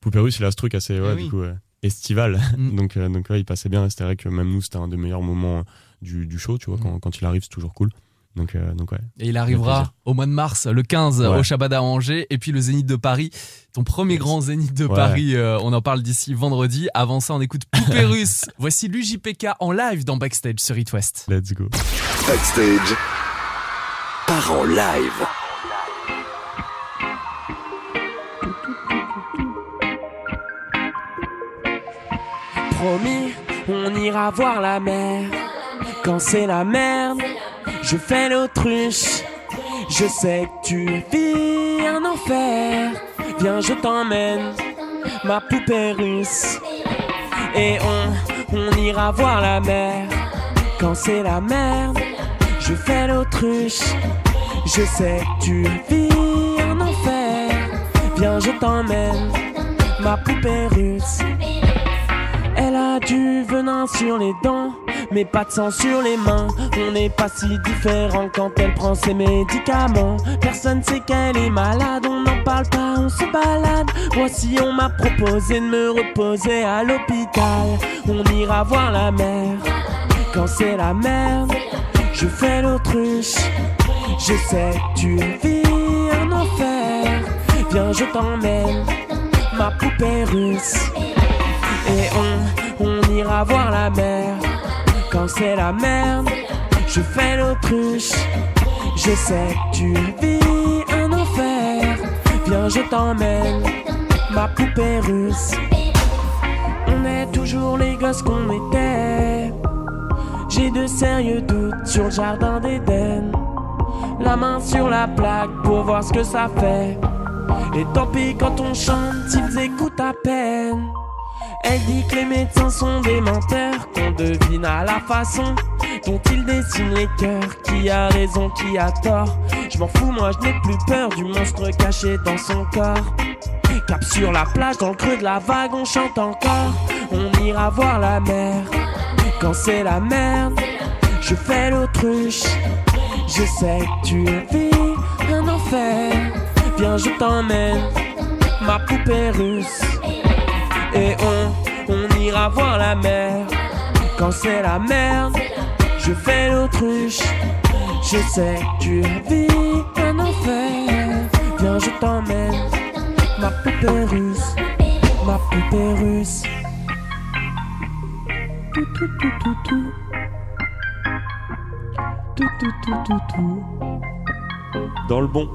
Poupée Russe, il a ce truc assez, ouais, Eh oui. du coup, euh, estival. Mm. (laughs) donc, euh, donc ouais, il passait bien. C'était vrai que même nous, c'était un des meilleurs moments du, du show, tu vois, Mm. quand, quand il arrive, c'est toujours cool. Donc, euh, donc ouais. Et il arrivera au mois de mars, le 15, Ouais. au Shabada à Angers, et puis le Zénith de Paris, ton premier Yes. grand Zénith de Ouais. Paris. euh, on en parle d'ici vendredi. Avant ça, on écoute Poupée Russe. (laughs) Voici l'UJPK en live dans Backstage sur It West. Let's go. Backstage. Par en live. Promis, on ira voir la mer. Quand c'est la merde, je fais l'autruche. Je sais que tu vis un enfer. Viens, je t'emmène, ma poupée russe. Et on, on ira voir la mer. Quand c'est la merde, je fais l'autruche. Je sais que tu vis un enfer. Viens, je t'emmène, ma poupée russe. Du venin sur les dents, mais pas de sang sur les mains. On n'est pas si différents quand elle prend ses médicaments. Personne sait qu'elle est malade, on n'en parle pas, on se balade. Voici, on m'a proposé de me reposer à l'hôpital. On ira voir la mer quand c'est la merde. Je fais l'autruche, je sais tu vis un enfer. Viens, je t'emmène, ma poupée russe. Et on, on ira voir la mer quand c'est la merde. Je fais l'autruche, je sais que tu vis un enfer. Viens, je t'emmène, ma poupée russe. On est toujours les gosses qu'on était. J'ai de sérieux doutes sur le jardin d'Éden. La main sur la plaque pour voir ce que ça fait. Et tant pis quand on chante, ils écoutent à peine. Elle dit que les médecins sont des menteurs, qu'on devine à la façon dont ils dessinent les cœurs. Qui a raison, qui a tort? Je m'en fous, moi je n'ai plus peur du monstre caché dans son corps. Cap sur la plage, dans le creux de la vague, on chante encore. On ira voir la mer. Quand c'est la merde, je fais l'autruche. Je sais que tu vis un enfer. Viens, je t'emmène, ma poupée russe. Et on, on ira voir la mer. Quand c'est la merde, je fais l'autruche. Je sais que tu vis un enfer. Viens, je t'emmène, ma poupée russe. Ma poupée russe. Tout, tout, tout, tout, tout. Tout, tout, tout, tout, tout. Dans le bon.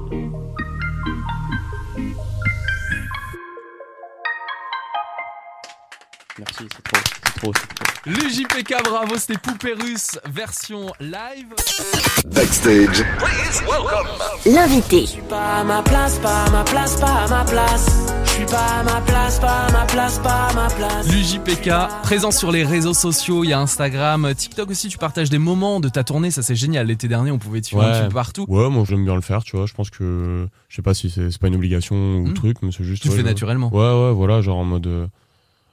Merci, c'est trop, c'est trop, c'est trop. Le JPK, bravo, c'était Poupée Russe, version live. Backstage, L'invité. Je suis pas à ma place, pas à ma place, pas à ma place. Je suis pas à ma place, pas à ma place, pas à ma place. L'UJPK, présent sur les réseaux sociaux, il y a Instagram, TikTok aussi, tu partages des moments de ta tournée, ça c'est génial. L'été dernier, on pouvait te suivre un petit peu partout. Ouais, moi j'aime bien le faire, tu vois. Je pense que, je sais pas si c'est c'est pas une obligation ou Hmm. truc, mais c'est juste. Tu le ouais, fais je- naturellement. Ouais, ouais, voilà, genre en mode.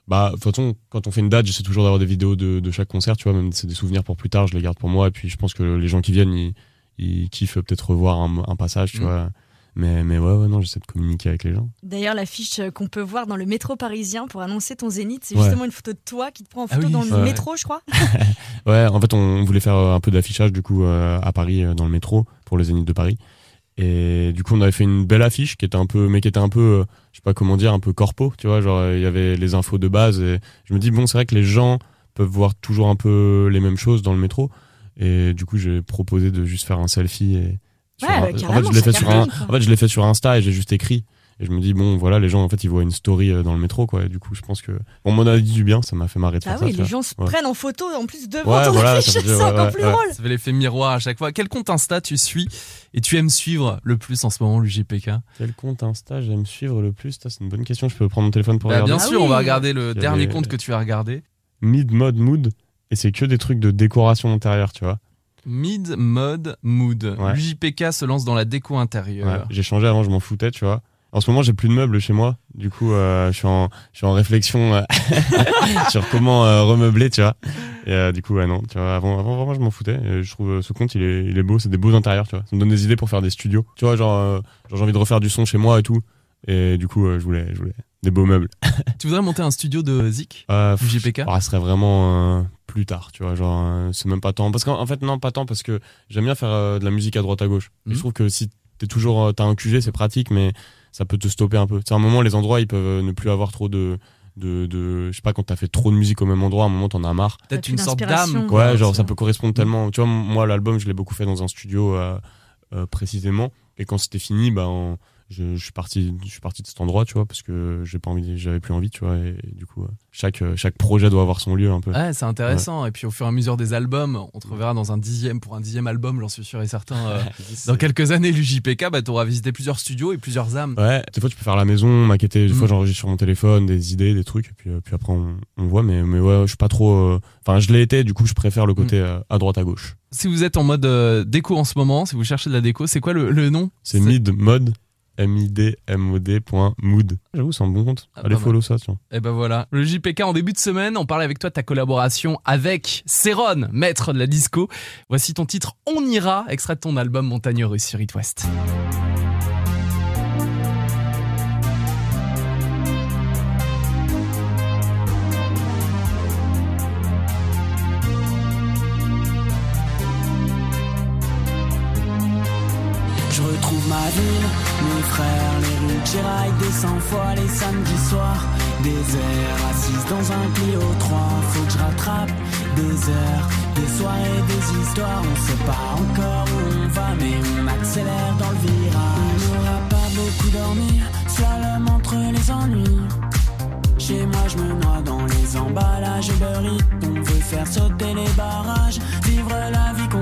Bah, de toute façon, quand on fait une date, j'essaie toujours d'avoir des vidéos de, de chaque concert, tu vois, même c'est des souvenirs pour plus tard, je les garde pour moi, et puis je pense que les gens qui viennent, ils, ils kiffent peut-être revoir un, un passage, tu Mm. vois. Mais, mais ouais, ouais, non, j'essaie de communiquer avec les gens. D'ailleurs, l'affiche euh, qu'on peut voir dans le métro parisien pour annoncer ton zénith, c'est Ouais. justement une photo de toi qui te prend en Ah photo oui, dans le ouais. métro, je crois. (laughs) Ouais, en fait, on voulait faire euh, un peu d'affichage, du coup, euh, à Paris, dans le métro, pour le Zénith de Paris. Et du coup, on avait fait une belle affiche qui était un peu, mais qui était un peu, euh, je sais pas comment dire, un peu corpo, tu vois, genre, il y avait les infos de base. Et je me dis, bon, c'est vrai que les gens peuvent voir toujours un peu les mêmes choses dans le métro. Et du coup, j'ai proposé de juste faire un selfie. Et Ouais, bah, en fait, je l'ai fait sur un, en fait, je l'ai fait sur Insta et j'ai juste écrit. Et je me dis, bon, voilà, les gens, en fait, ils voient une story euh, dans le métro, quoi. Et du coup, je pense que, bon, on m'en a dit du bien, ça m'a fait marrer de Ah faire ça. oui, les gens se Ouais. prennent en photo en plus devant Ouais, ton voilà, (laughs) affiche, c'est encore ouais, plus ouais. drôle. Ça fait l'effet miroir à chaque fois. Quel compte Insta tu suis et tu aimes suivre le plus en ce moment, l'UJPK Quel compte Insta j'aime suivre le plus? C'est une bonne question. Je peux prendre mon téléphone pour Bah, regarder. Bien Ah sûr, oui. on va regarder le Il dernier avait- compte que tu as regardé. Mid Mode Mood. Et c'est que des trucs de décoration intérieure, tu vois. Mid Mode Mood. Ouais. L'UJPK se lance dans la déco Ouais, intérieure. J'ai changé avant, je m'en foutais, tu vois. En ce moment, j'ai plus de meubles chez moi. Du coup, euh, je suis en, je suis en réflexion euh, (laughs) sur comment euh, remeubler, tu vois. Et euh, du coup, ouais, non, tu vois, avant, avant vraiment, je m'en foutais. Et je trouve ce compte, il est, il est beau, c'est des beaux intérieurs, tu vois. Ça me donne des idées pour faire des studios. Tu vois, genre, genre, j'ai envie de refaire du son chez moi et tout. Et du coup, je voulais, je voulais des beaux meubles. (laughs) Tu voudrais monter un studio de Zik Du JPK ah, ce serait vraiment plus tard, tu vois, genre c'est même pas tant parce qu'en en fait non pas tant parce que j'aime bien faire de la musique à droite à gauche. Mhm. je trouve que si t'es toujours t'as un QG c'est pratique mais ça peut te stopper un peu. C'est un moment les endroits ils peuvent euh, ne plus avoir trop de de, de je sais pas quand t'as fait trop de musique au même endroit à un moment t'en as marre. Peut-être une sorte d'âme. quoi. Ouais, genre ça peut correspondre tellement. Tu vois moi l'album je l'ai beaucoup fait dans un studio euh, euh, précisément et quand c'était fini ben je, je suis parti, je suis parti de cet endroit, tu vois, parce que j'ai pas envie, j'avais plus envie, tu vois, et, du coup, euh, chaque, euh, chaque projet doit avoir son lieu un peu. Ouais, c'est intéressant. Et puis au fur et à mesure des albums, on te reverra dans un dixième pour un dixième album, j'en suis sûr et certain. euh, (laughs) dans quelques années, l'UJPK, bah, tu auras visité plusieurs studios et plusieurs âmes. Ouais, des fois tu peux faire la maison, maqueter, des Mm. fois j'enregistre sur mon téléphone des idées, des trucs, et puis, puis après on, on voit, mais, mais ouais, je suis pas trop. euh, Enfin, je l'ai été, du coup je préfère le côté Mm. à droite à gauche. Si vous êtes en mode euh, déco en ce moment, si vous cherchez de la déco, c'est quoi le, le nom? C'est mid mode, M-I-D-M-O-D point mood. J'avoue, c'est un bon compte. Ah, Allez follow ça, tiens. Et ben voilà, le JPK en début de semaine, on parlait avec toi de ta collaboration avec Céron, maître de la disco. Voici ton titre On ira, extrait de ton album Montagne Russe sur It West. Je retrouve ma ville, les rues raillées des 100 fois les samedis soirs. Des heures assises dans un Clio 3, faut que je rattrape des heures, des soirées, des histoires. On sait pas encore où on va, mais on accélère dans le virage. On n'aura pas beaucoup dormi, slalom entre les ennuis. Chez moi, je me noie dans les emballages rythme. On veut faire sauter les barrages, vivre la vie qu'on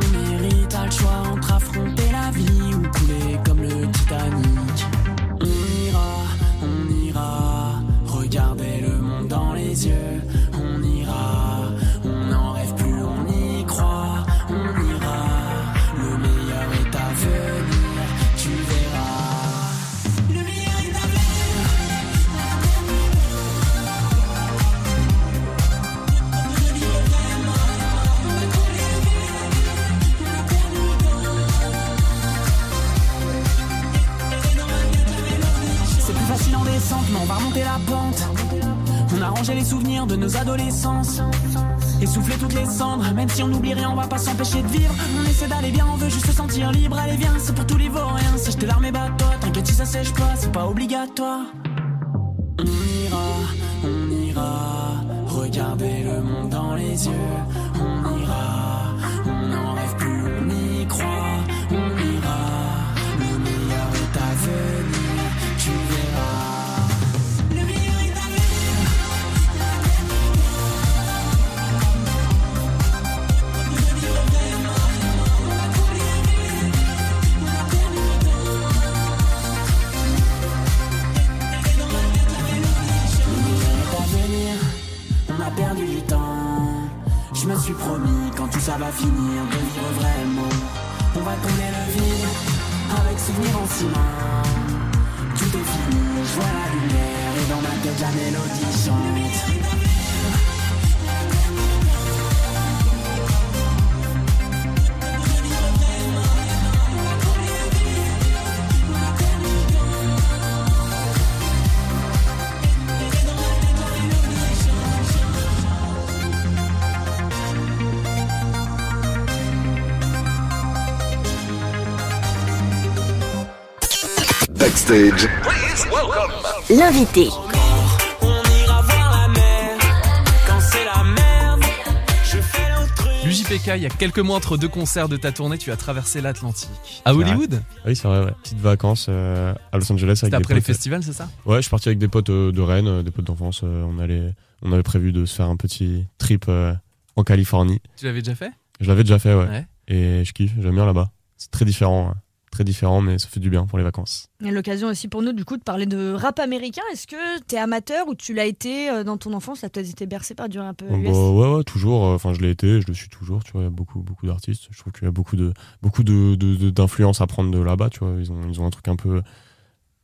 souvenirs de nos adolescences. Essouffler toutes les cendres, même si on oublie rien, on va pas s'empêcher de vivre. On essaie d'aller bien, on veut juste se sentir libre. Allez, viens, c'est pour tous les vauriens. Sèche tes larmes et bat-toi, t'inquiète si ça sèche pas, c'est pas obligatoire. On ira, on ira, regarder le monde dans les yeux. Suis promis, quand tout ça va finir, de vivre vraiment. On va tourner le vide, avec souvenir en ciment. Tout est fini, je vois la lumière, et dans ma tête la mélodie chante. Fais l'autruche. L'UJPK, il y a quelques mois entre deux concerts de ta tournée, tu as traversé l'Atlantique. À. Hollywood Ah Oui, c'est vrai, ouais. Petites vacances euh, à Los Angeles avec C'était après les potes. festivals, c'est ça? Ouais, je suis parti avec des potes euh, de Rennes, euh, des potes d'enfance. euh, on allait, on avait prévu de se faire un petit trip euh, en Californie. Tu l'avais déjà fait? Je l'avais déjà fait, ouais. Ouais. Et je kiffe, j'aime bien là-bas. C'est très différent, hein. Très différent, mais ça fait du bien pour les vacances. Il y a l'occasion aussi pour nous du coup de parler de rap américain. Est-ce que t'es amateur ou tu l'as été euh, dans ton enfance? T'as peut-être été bercé par du rap euh, US bah, ouais, ouais, toujours. euh, Enfin, je l'ai été, je le suis toujours. Tu vois, il y a beaucoup, beaucoup d'artistes. Je trouve qu'il y a beaucoup de, beaucoup de, d'influence à prendre de là-bas. Tu vois, ils ont, ils ont un truc un peu.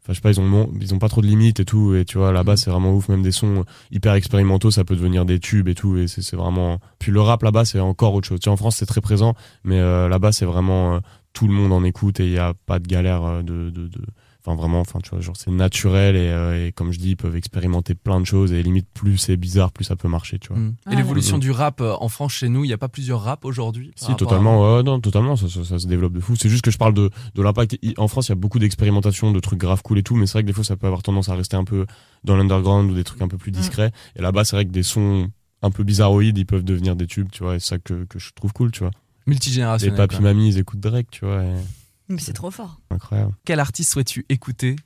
Enfin, je sais pas, ils ont, ils ont pas trop de limites et tout. Et tu vois, là-bas, Mhm. c'est vraiment ouf. Même des sons hyper expérimentaux, ça peut devenir des tubes et tout. Et c'est, c'est vraiment. Puis le rap là-bas, c'est encore autre chose. Tu vois, en France, c'est très présent, mais euh, là-bas, c'est vraiment euh, tout le monde en écoute et il y a pas de galère euh, de, de, de- Enfin, vraiment, enfin, tu vois, genre, c'est naturel et, euh, et comme je dis, ils peuvent expérimenter plein de choses et limite, plus c'est bizarre, plus ça peut marcher, tu vois. Mm. Ah, Et l'évolution ouais. du rap euh, en France chez nous, il n'y a pas plusieurs rap aujourd'hui Si, à- totalement, non, totalement, ça, ça- ça se développe de fou. C'est juste que je parle de, de l'impact. En France, il y a beaucoup d'expérimentation, de trucs grave cool et tout, mais c'est vrai que des fois, ça peut avoir tendance à rester un peu dans l'underground ou des trucs un peu plus discrets. Et là-bas, c'est vrai que des sons un peu bizarroïdes, ils peuvent devenir des tubes, tu vois, et c'est ça que, que je trouve cool, tu vois. Les Multigénérationnel. papy quoi. mamies, ils écoutent Drake, tu vois, et Mais c'est trop fort. incroyable. Quel artiste souhaites-tu écouter?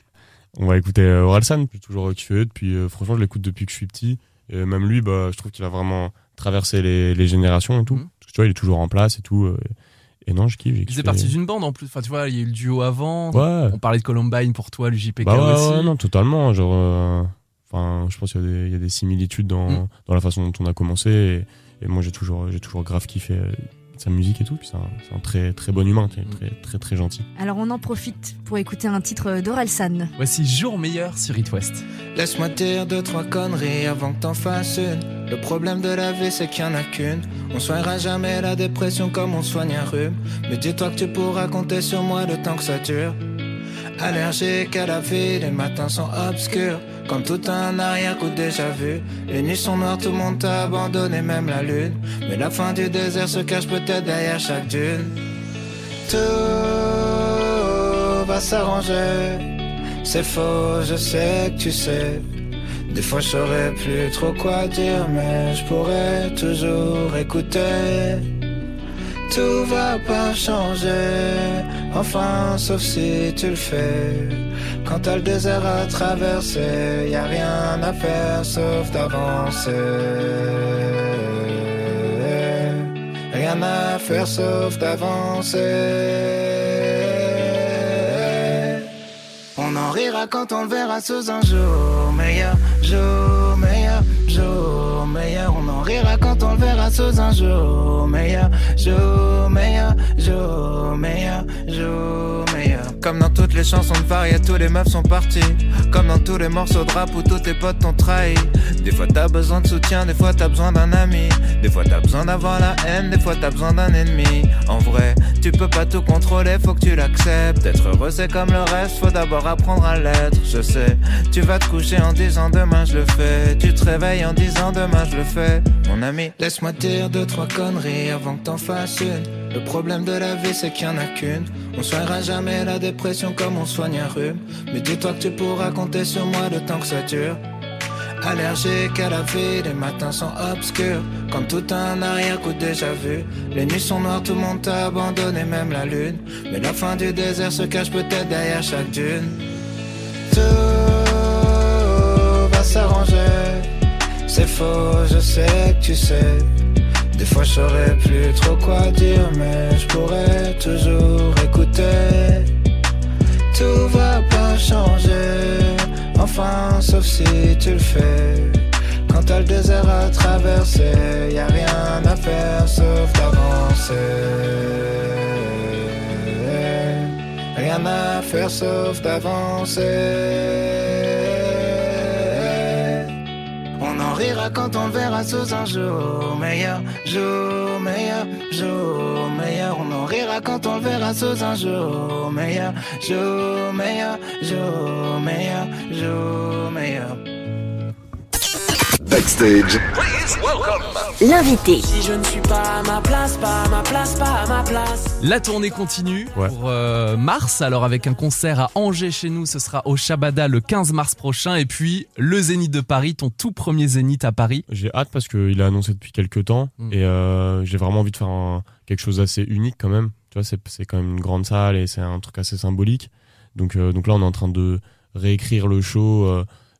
On va écouter euh, Orelsan, j'ai toujours kiffé depuis. euh, franchement, je l'écoute depuis que je suis petit. Et même lui, bah, je trouve qu'il a vraiment traversé les, les générations et tout. Mhm. Parce que tu vois, il est toujours en place et tout. euh, et non, je kiffe. Il faisait partie d'une bande en plus. Enfin, tu vois, il y a eu le duo avant. Ouais. On parlait de Columbine pour toi, l'UJPK Bah ouais, aussi. ouais, non, totalement. Genre, euh, enfin, je pense qu'il y, a des- il y a des similitudes dans, Mm. dans la façon dont on a commencé. Et, et moi, j'ai toujours, j'ai toujours grave kiffé euh, sa musique et tout. Puis c'est un, c'est un très, très bon humain, très, très, très, très gentil. Alors on en profite pour écouter un titre d'Orelsan. Voici Jour meilleur sur It West. Laisse-moi dire deux, trois conneries avant que t'en fasses une. Le problème de la vie, c'est qu'il y en a qu'une. On soignera jamais la dépression comme on soigne un rhume. Mais dis-toi que tu pourras compter sur moi le temps que ça dure. Allergique à la vie, les matins sont obscurs. Comme tout un arrière-coup déjà vu. Les nuits sont noires, tout le monde t'a abandonné, même la lune. Mais la fin du désert se cache peut-être derrière chaque dune. Tout va s'arranger. C'est faux, je sais que tu sais. Des fois je saurais plus trop quoi dire, mais je pourrais toujours écouter. Tout va pas changer, enfin sauf si tu le fais. Quand t'as le désert à traverser, y a rien à faire sauf d'avancer. Rien à faire sauf d'avancer. On en rira quand on le verra sous un jour meilleur, jour meilleur, jour meilleur. On en rira quand on le verra sous un jour meilleur, jour meilleur, jour meilleur, jour meilleur. Comme dans toutes les chansons de Varia, tous les meufs sont partis. Comme dans tous les morceaux de rap où tous tes potes t'ont trahi. Des fois t'as besoin de soutien, des fois t'as besoin d'un ami. Des fois t'as besoin d'avoir la haine, des fois t'as besoin d'un ennemi. En vrai, tu peux pas tout contrôler, faut que tu l'acceptes. Être heureux c'est comme le reste, faut d'abord apprendre à l'être. Je sais, tu vas te coucher en disant demain je le fais. Tu te réveilles en disant demain je le fais. Mon ami, laisse-moi dire deux, trois conneries avant que t'en fasses une. Le problème de la vie c'est qu'il y en a qu'une. On soignera jamais la dépression comme on soigne un rhume. Mais dis-toi que tu pourras compter sur moi le temps que ça dure. Allergique à la vie, les matins sont obscurs. Comme tout un arrière-coup déjà vu. Les nuits sont noires, tout le monde t'a abandonné, même la lune. Mais la fin du désert se cache peut-être derrière chaque dune. Tout va s'arranger. C'est faux, je sais que tu sais. Des fois je saurais plus trop quoi dire, mais je pourrais toujours écouter. Tout va pas changer, enfin sauf si tu le fais. Quand t'as le désert à traverser, y a rien à faire sauf d'avancer. Rien à faire sauf d'avancer. On rira quand on verra sous un jour meilleur, jour meilleur, jour meilleur. On rira quand on verra sous un jour meilleur, jour meilleur, jour meilleur, jour meilleur. Backstage. L'invité. Si je ne suis pas à ma place, pas à ma place, pas à ma place. La tournée continue Ouais. pour euh, mars, alors avec un concert à Angers chez nous, ce sera au Shabada le 15 mars prochain, et puis le Zénith de Paris, ton tout premier Zénith à Paris. J'ai hâte parce qu'il est annoncé depuis quelques temps Mm. et euh, j'ai vraiment envie de faire un- quelque chose d'assez unique quand même. Tu vois, c'est c'est quand même une grande salle et c'est un truc assez symbolique. Donc, euh, donc là, on est en train de réécrire le show.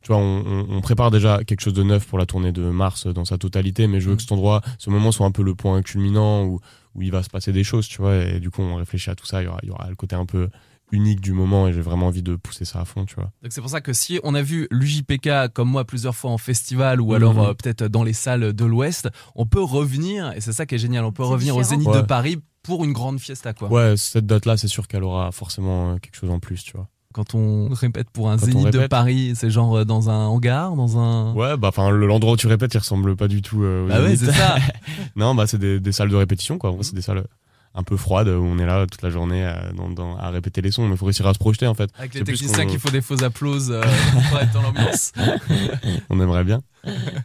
Tu vois, on, on- on prépare déjà quelque chose de neuf pour la tournée de mars dans sa totalité, mais je veux que cet endroit, ce moment soit un peu le point culminant où, où il va se passer des choses, tu vois. Et du coup, on réfléchit à tout ça. Il y aura, il y aura le côté un peu unique du moment et j'ai vraiment envie de pousser ça à fond, tu vois. Donc c'est pour ça que si on a vu l'UJPK comme moi plusieurs fois en festival ou alors Mhm. euh, peut-être dans les salles de l'Ouest, on peut revenir, et c'est ça qui est génial, on peut revenir au. Zénith de. Paris pour une grande fiesta quoi. Ouais, cette date-là, c'est sûr qu'elle aura forcément euh, quelque chose en plus, tu vois. Quand on répète pour un Quand Zénith de. Paris, c'est genre euh, dans un hangar, dans un... Ouais, bah enfin le- l'endroit où tu répètes, il ressemble pas du tout euh, Bah ouais, c'est ça. (laughs) non, bah c'est des, des salles de répétition quoi. En vrai, c'est des salles un peu froides où on est là toute la journée à, dans- dans- à répéter les sons, mais il faut réussir à se projeter en fait. Avec les techniciens qui font des faux applauses euh, (laughs) pour être dans l'ambiance. (laughs) On aimerait bien.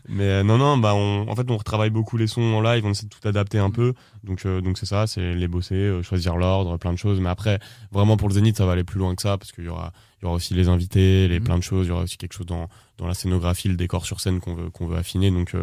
mais euh, non, non, bah on, en fait on retravaille beaucoup les sons en live, on essaie de tout adapter un peu. Donc euh, donc c'est ça, c'est les bosser, choisir l'ordre, plein de choses. Mais après, vraiment pour le Zénith, ça va aller plus loin que ça parce qu'il y aura il y aura aussi les invités, les Mhm. plein de choses. Il y aura aussi quelque chose dans dans la scénographie, le décor sur scène qu'on veut qu'on veut affiner. Donc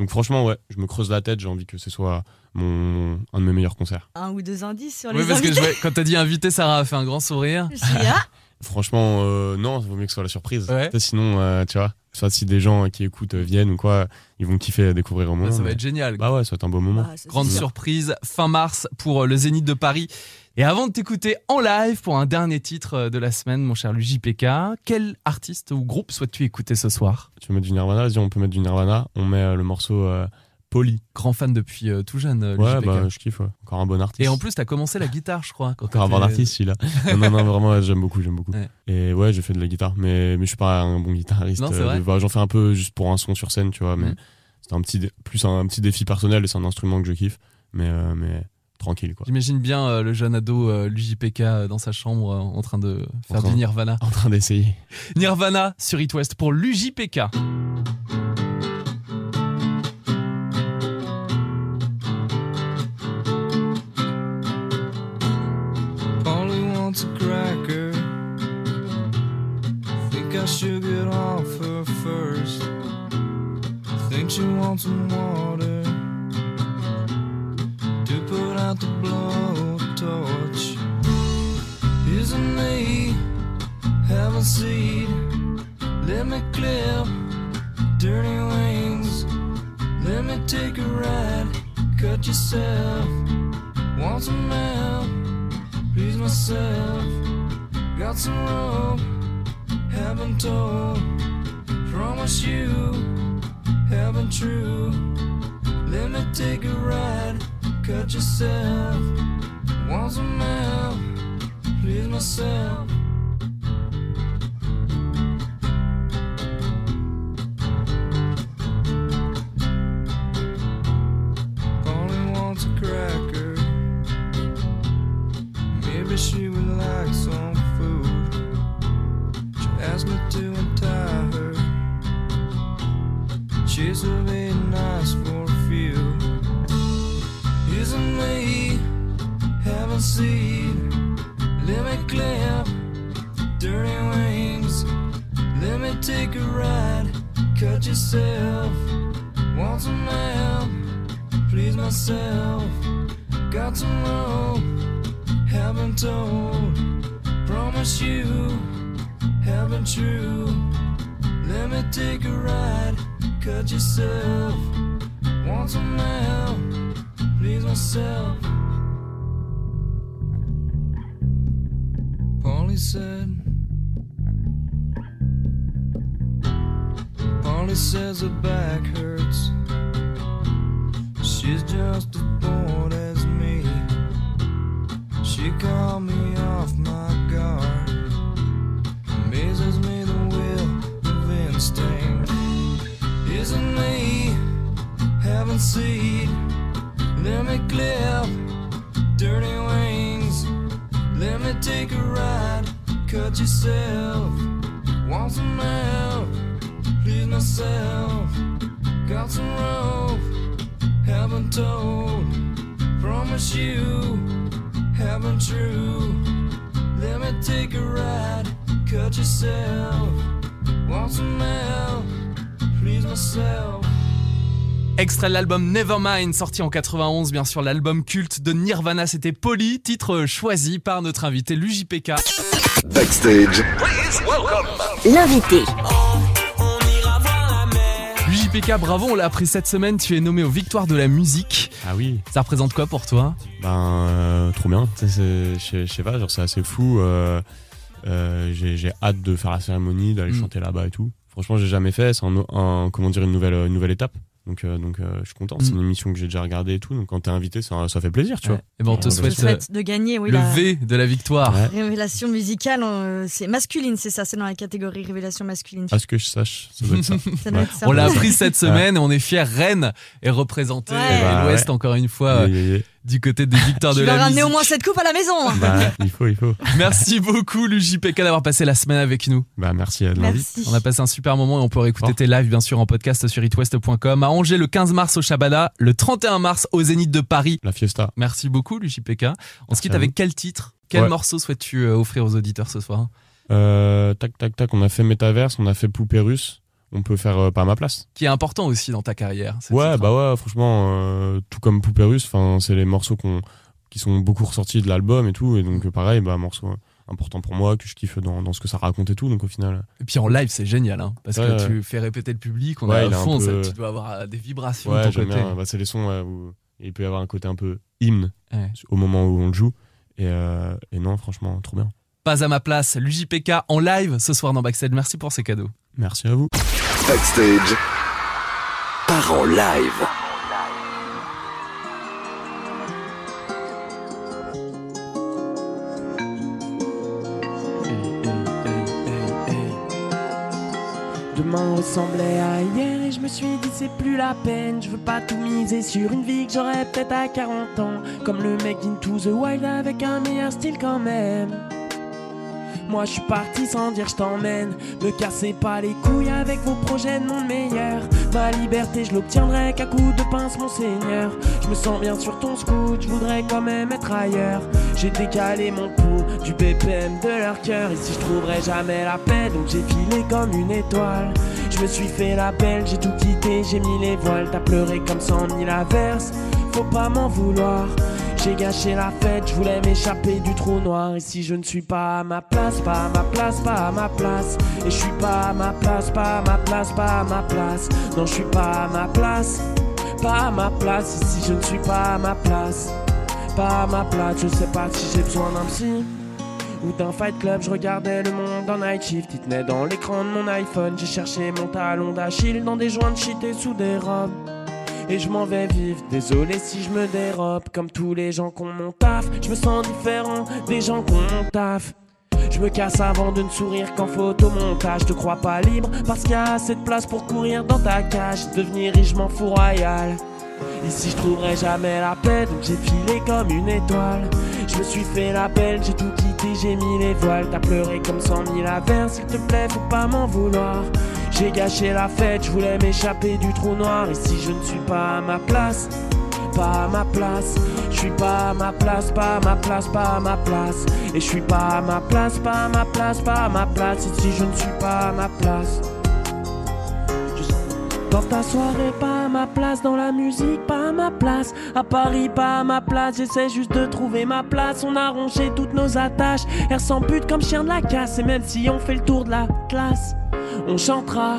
donc franchement ouais, je me creuse la tête. J'ai envie que ce soit mon un de mes meilleurs concerts. Un ou deux indices sur Oui, les parce que je quand t'as dit invité, Sarah a fait un grand sourire. (laughs) Je (laughs) Franchement, euh, non, il vaut mieux que ce soit la surprise. Ouais. Sinon, euh, tu vois, soit si des gens qui écoutent euh, viennent ou quoi, ils vont kiffer découvrir au moment. Bah, ça va mais- être génial. Bah ouais, ça va être un beau moment. Ah, ça, Grande sûr. surprise, fin mars pour le Zénith de Paris. Et avant de t'écouter en live pour un dernier titre euh, de la semaine, mon cher JPK, quel artiste ou groupe souhaites-tu écouter ce soir? Tu veux mettre du Nirvana? Vas-y, on peut mettre du Nirvana. On met euh, le morceau euh, Poly. Grand fan depuis euh, tout jeune, euh, Ouais, bah je kiffe. ouais. Encore un bon artiste. Et en plus, t'as commencé la guitare, je crois. quand Encore un bon t'étais- artiste, celui-là. non, non, non, vraiment, ouais, j'aime beaucoup, j'aime beaucoup. Ouais. Et ouais, j'ai fait de la guitare, mais, mais je suis pas un bon guitariste. Non, c'est vrai bah, J'en fais un peu juste pour un son sur scène, tu vois, mais Mm. c'est un petit, dé- plus un, petit défi personnel et c'est un instrument que je kiffe, mais, euh, mais tranquille, quoi. J'imagine bien euh, le jeune ado euh, JPK euh, dans sa chambre euh, en train de faire train- du Nirvana. (laughs) En train d'essayer. Nirvana sur It West pour l'UJPK. Polly wants a cracker. Think I should get off her first. Think she wants some water out the blowtorch. Isn't me have a seat? Let me clip dirty wings. Let me take a ride. Cut yourself. Want some help? please myself. Got some rope, haven't told. Promise you, haven't true. Let me take a ride, cut yourself. Once a man, please myself. Cut yourself. Want some help? Please myself. Got some rope. Haven't told. Promise you haven't true. Let me take a ride, cut yourself. Want some help, please myself. Extrait de l'album Nevermind, sorti en 91, bien sûr, l'album culte de Nirvana, c'était Polly, titre choisi par notre invité l'UJPK. Backstage. L'invité. L'UJPK, bravo, on l'a appris cette semaine, tu es nommé aux Victoires de la musique. Ah oui. Ça représente quoi pour toi? Ben, euh, trop bien. Je sais pas, genre, c'est assez fou. euh, euh, j'ai j'ai hâte de faire la cérémonie, d'aller Mm. chanter là-bas et tout. Franchement, j'ai jamais fait. C'est un, un- comment dire une nouvelle, une nouvelle étape. Donc, euh, donc, euh, je suis content. C'est Mm. une émission que j'ai déjà regardée et tout. Donc, quand t'es invité, ça, ça fait plaisir, tu vois. Et ben on te souhaite te souhaite de gagner, oui, le la V de la victoire. Ouais. révélation musicale. euh, c'est masculine, c'est ça, c'est dans la catégorie révélation masculine. À ce que je sache, ça doit être ça. (laughs) Ça doit être ça. On l'a appris (laughs) cette semaine et on est fiers. Rennes est représenté Ouais. et Bah, l'Ouest ouais. encore une fois Yeah, yeah, yeah. Du côté des victoires (laughs) Tu de vas la ramener musique. au moins cette coupe à la maison. Bah, (laughs) il faut, il faut. Merci beaucoup l'UJPK d'avoir passé la semaine avec nous. Bah, merci à de l'invite. Merci. On a passé un super moment et on peut réécouter tes lives bien sûr en podcast sur itwest.com. À Angers le 15 mars au Shabada, le 31 mars au Zénith de Paris. La fiesta. Merci beaucoup l'UJPK. On se quitte avec quel titre? Quel Ouais. morceau souhaites-tu euh, offrir aux auditeurs ce soir? Euh, tac, tac, tac. On a fait Metaverse, on a fait Poupée Russe. On peut faire euh, pas à ma place. Qui est important aussi dans ta carrière. Ouais, bah ouais, franchement, euh, tout comme Poupée Russe, c'est les morceaux qu'on, qui sont beaucoup ressortis de l'album et tout, et donc euh, pareil, bah morceau important pour moi, que je kiffe dans, dans ce que ça raconte et tout. Donc au final, Et puis en live, c'est génial, hein, parce Ouais, que ouais. tu fais répéter le public, on Ouais, est à fond, peu- ça, tu dois avoir des vibrations de ouais, ton j'aime côté. bien. Bah, c'est les sons où il peut y avoir un côté un peu hymne au moment où on le joue. Et, euh, et non, franchement, trop bien. Pas à ma place, l'UJPK en live ce soir dans Backstage. Merci pour ces cadeaux. Merci à vous. Backstage. Part en live. Demain ressemblait à hier et je me suis dit c'est plus la peine. Je veux pas tout miser sur une vie que j'aurais peut-être à 40 ans. Comme le mec d'Into the Wild avec un meilleur style quand même. Moi je suis parti sans dire je t'emmène. Me cassez pas les couilles avec vos projets de monde meilleur. Ma liberté je l'obtiendrai qu'à coup de pince mon seigneur. Je me sens bien sur ton scoot, je voudrais quand même être ailleurs. J'ai décalé mon pouls du BPM de leur cœur. Ici je trouverai jamais la paix, donc j'ai filé comme une étoile. Je me suis fait la j'ai tout quitté, j'ai mis les voiles. T'as pleuré comme cent mille averses, faut pas m'en vouloir. J'ai gâché la fête, je voulais m'échapper du trou noir. Ici je ne suis pas à ma place, pas à ma place, pas à ma place. Et je suis pas à ma place, pas à ma place, pas à ma place. Non, je suis pas à ma place, pas à ma place. Ici je ne suis pas à ma place, pas à ma place. Je sais pas si j'ai besoin d'un psy ou d'un fight club, je regardais le monde en night shift. Il tenait dans l'écran de mon iPhone. J'ai cherché mon talon d'Achille dans des joints de shit et sous des robes. Et je m'en vais vivre, désolé si je me dérobe Comme tous les gens qui ont mon taf. Je me sens différent des gens qui ont mon taf. Je me casse avant de ne sourire qu'en photomontage Te crois pas libre parce qu'il y a assez de place pour courir dans ta cage. Devenir riche, m'en fous royal. Ici je trouverai jamais la paix donc j'ai filé comme une étoile. Je me suis fait la belle, j'ai tout quitté, j'ai mis les voiles. T'as pleuré comme cent mille averses, s'il te plaît faut pas m'en vouloir J'ai gâché la fête, je voulais m'échapper du trou noir. Ici je ne suis pas à ma place pas à ma place, je suis pas à ma place, pas à ma place, pas à ma place, et je suis pas à ma place, pas à ma place, pas à ma place, ici je ne suis pas à ma place? Dans ta soirée, pas à ma place. Dans la musique, pas à ma place. À Paris, pas à ma place. J'essaie juste de trouver ma place. On a rongé toutes nos attaches. Elles s'en butent comme chien de la casse. Et même si on fait le tour de la classe, on chantera.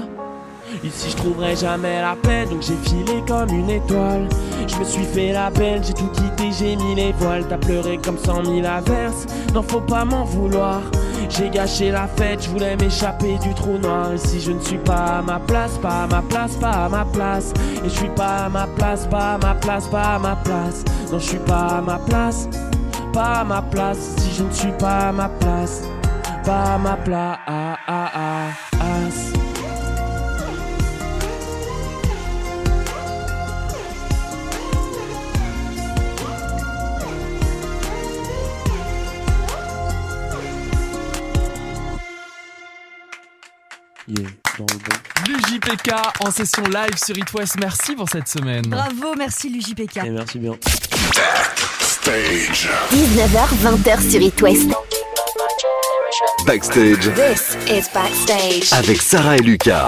Ici je trouverai jamais la paix donc j'ai filé comme une étoile Je me suis fait la belle, j'ai tout quitté, j'ai mis les voiles T'as pleuré comme cent mille averses, non faut pas m'en vouloir J'ai gâché la fête, je voulais m'échapper du trou noir Ici je ne suis pas à ma place, pas à ma place, pas à ma place Et je suis pas à ma place, pas à ma place, pas à ma place Non je suis pas à ma place, pas à ma place Ici je ne suis pas à ma place, pas à ma place Yeah, dans le bon. L'UJPK en session live sur It West. Merci pour cette semaine. Bravo, merci l'UJPK. Et merci bien. Stage. 19h, 20h sur It West. Backstage. This is Backstage. Avec Sarah et Lucas.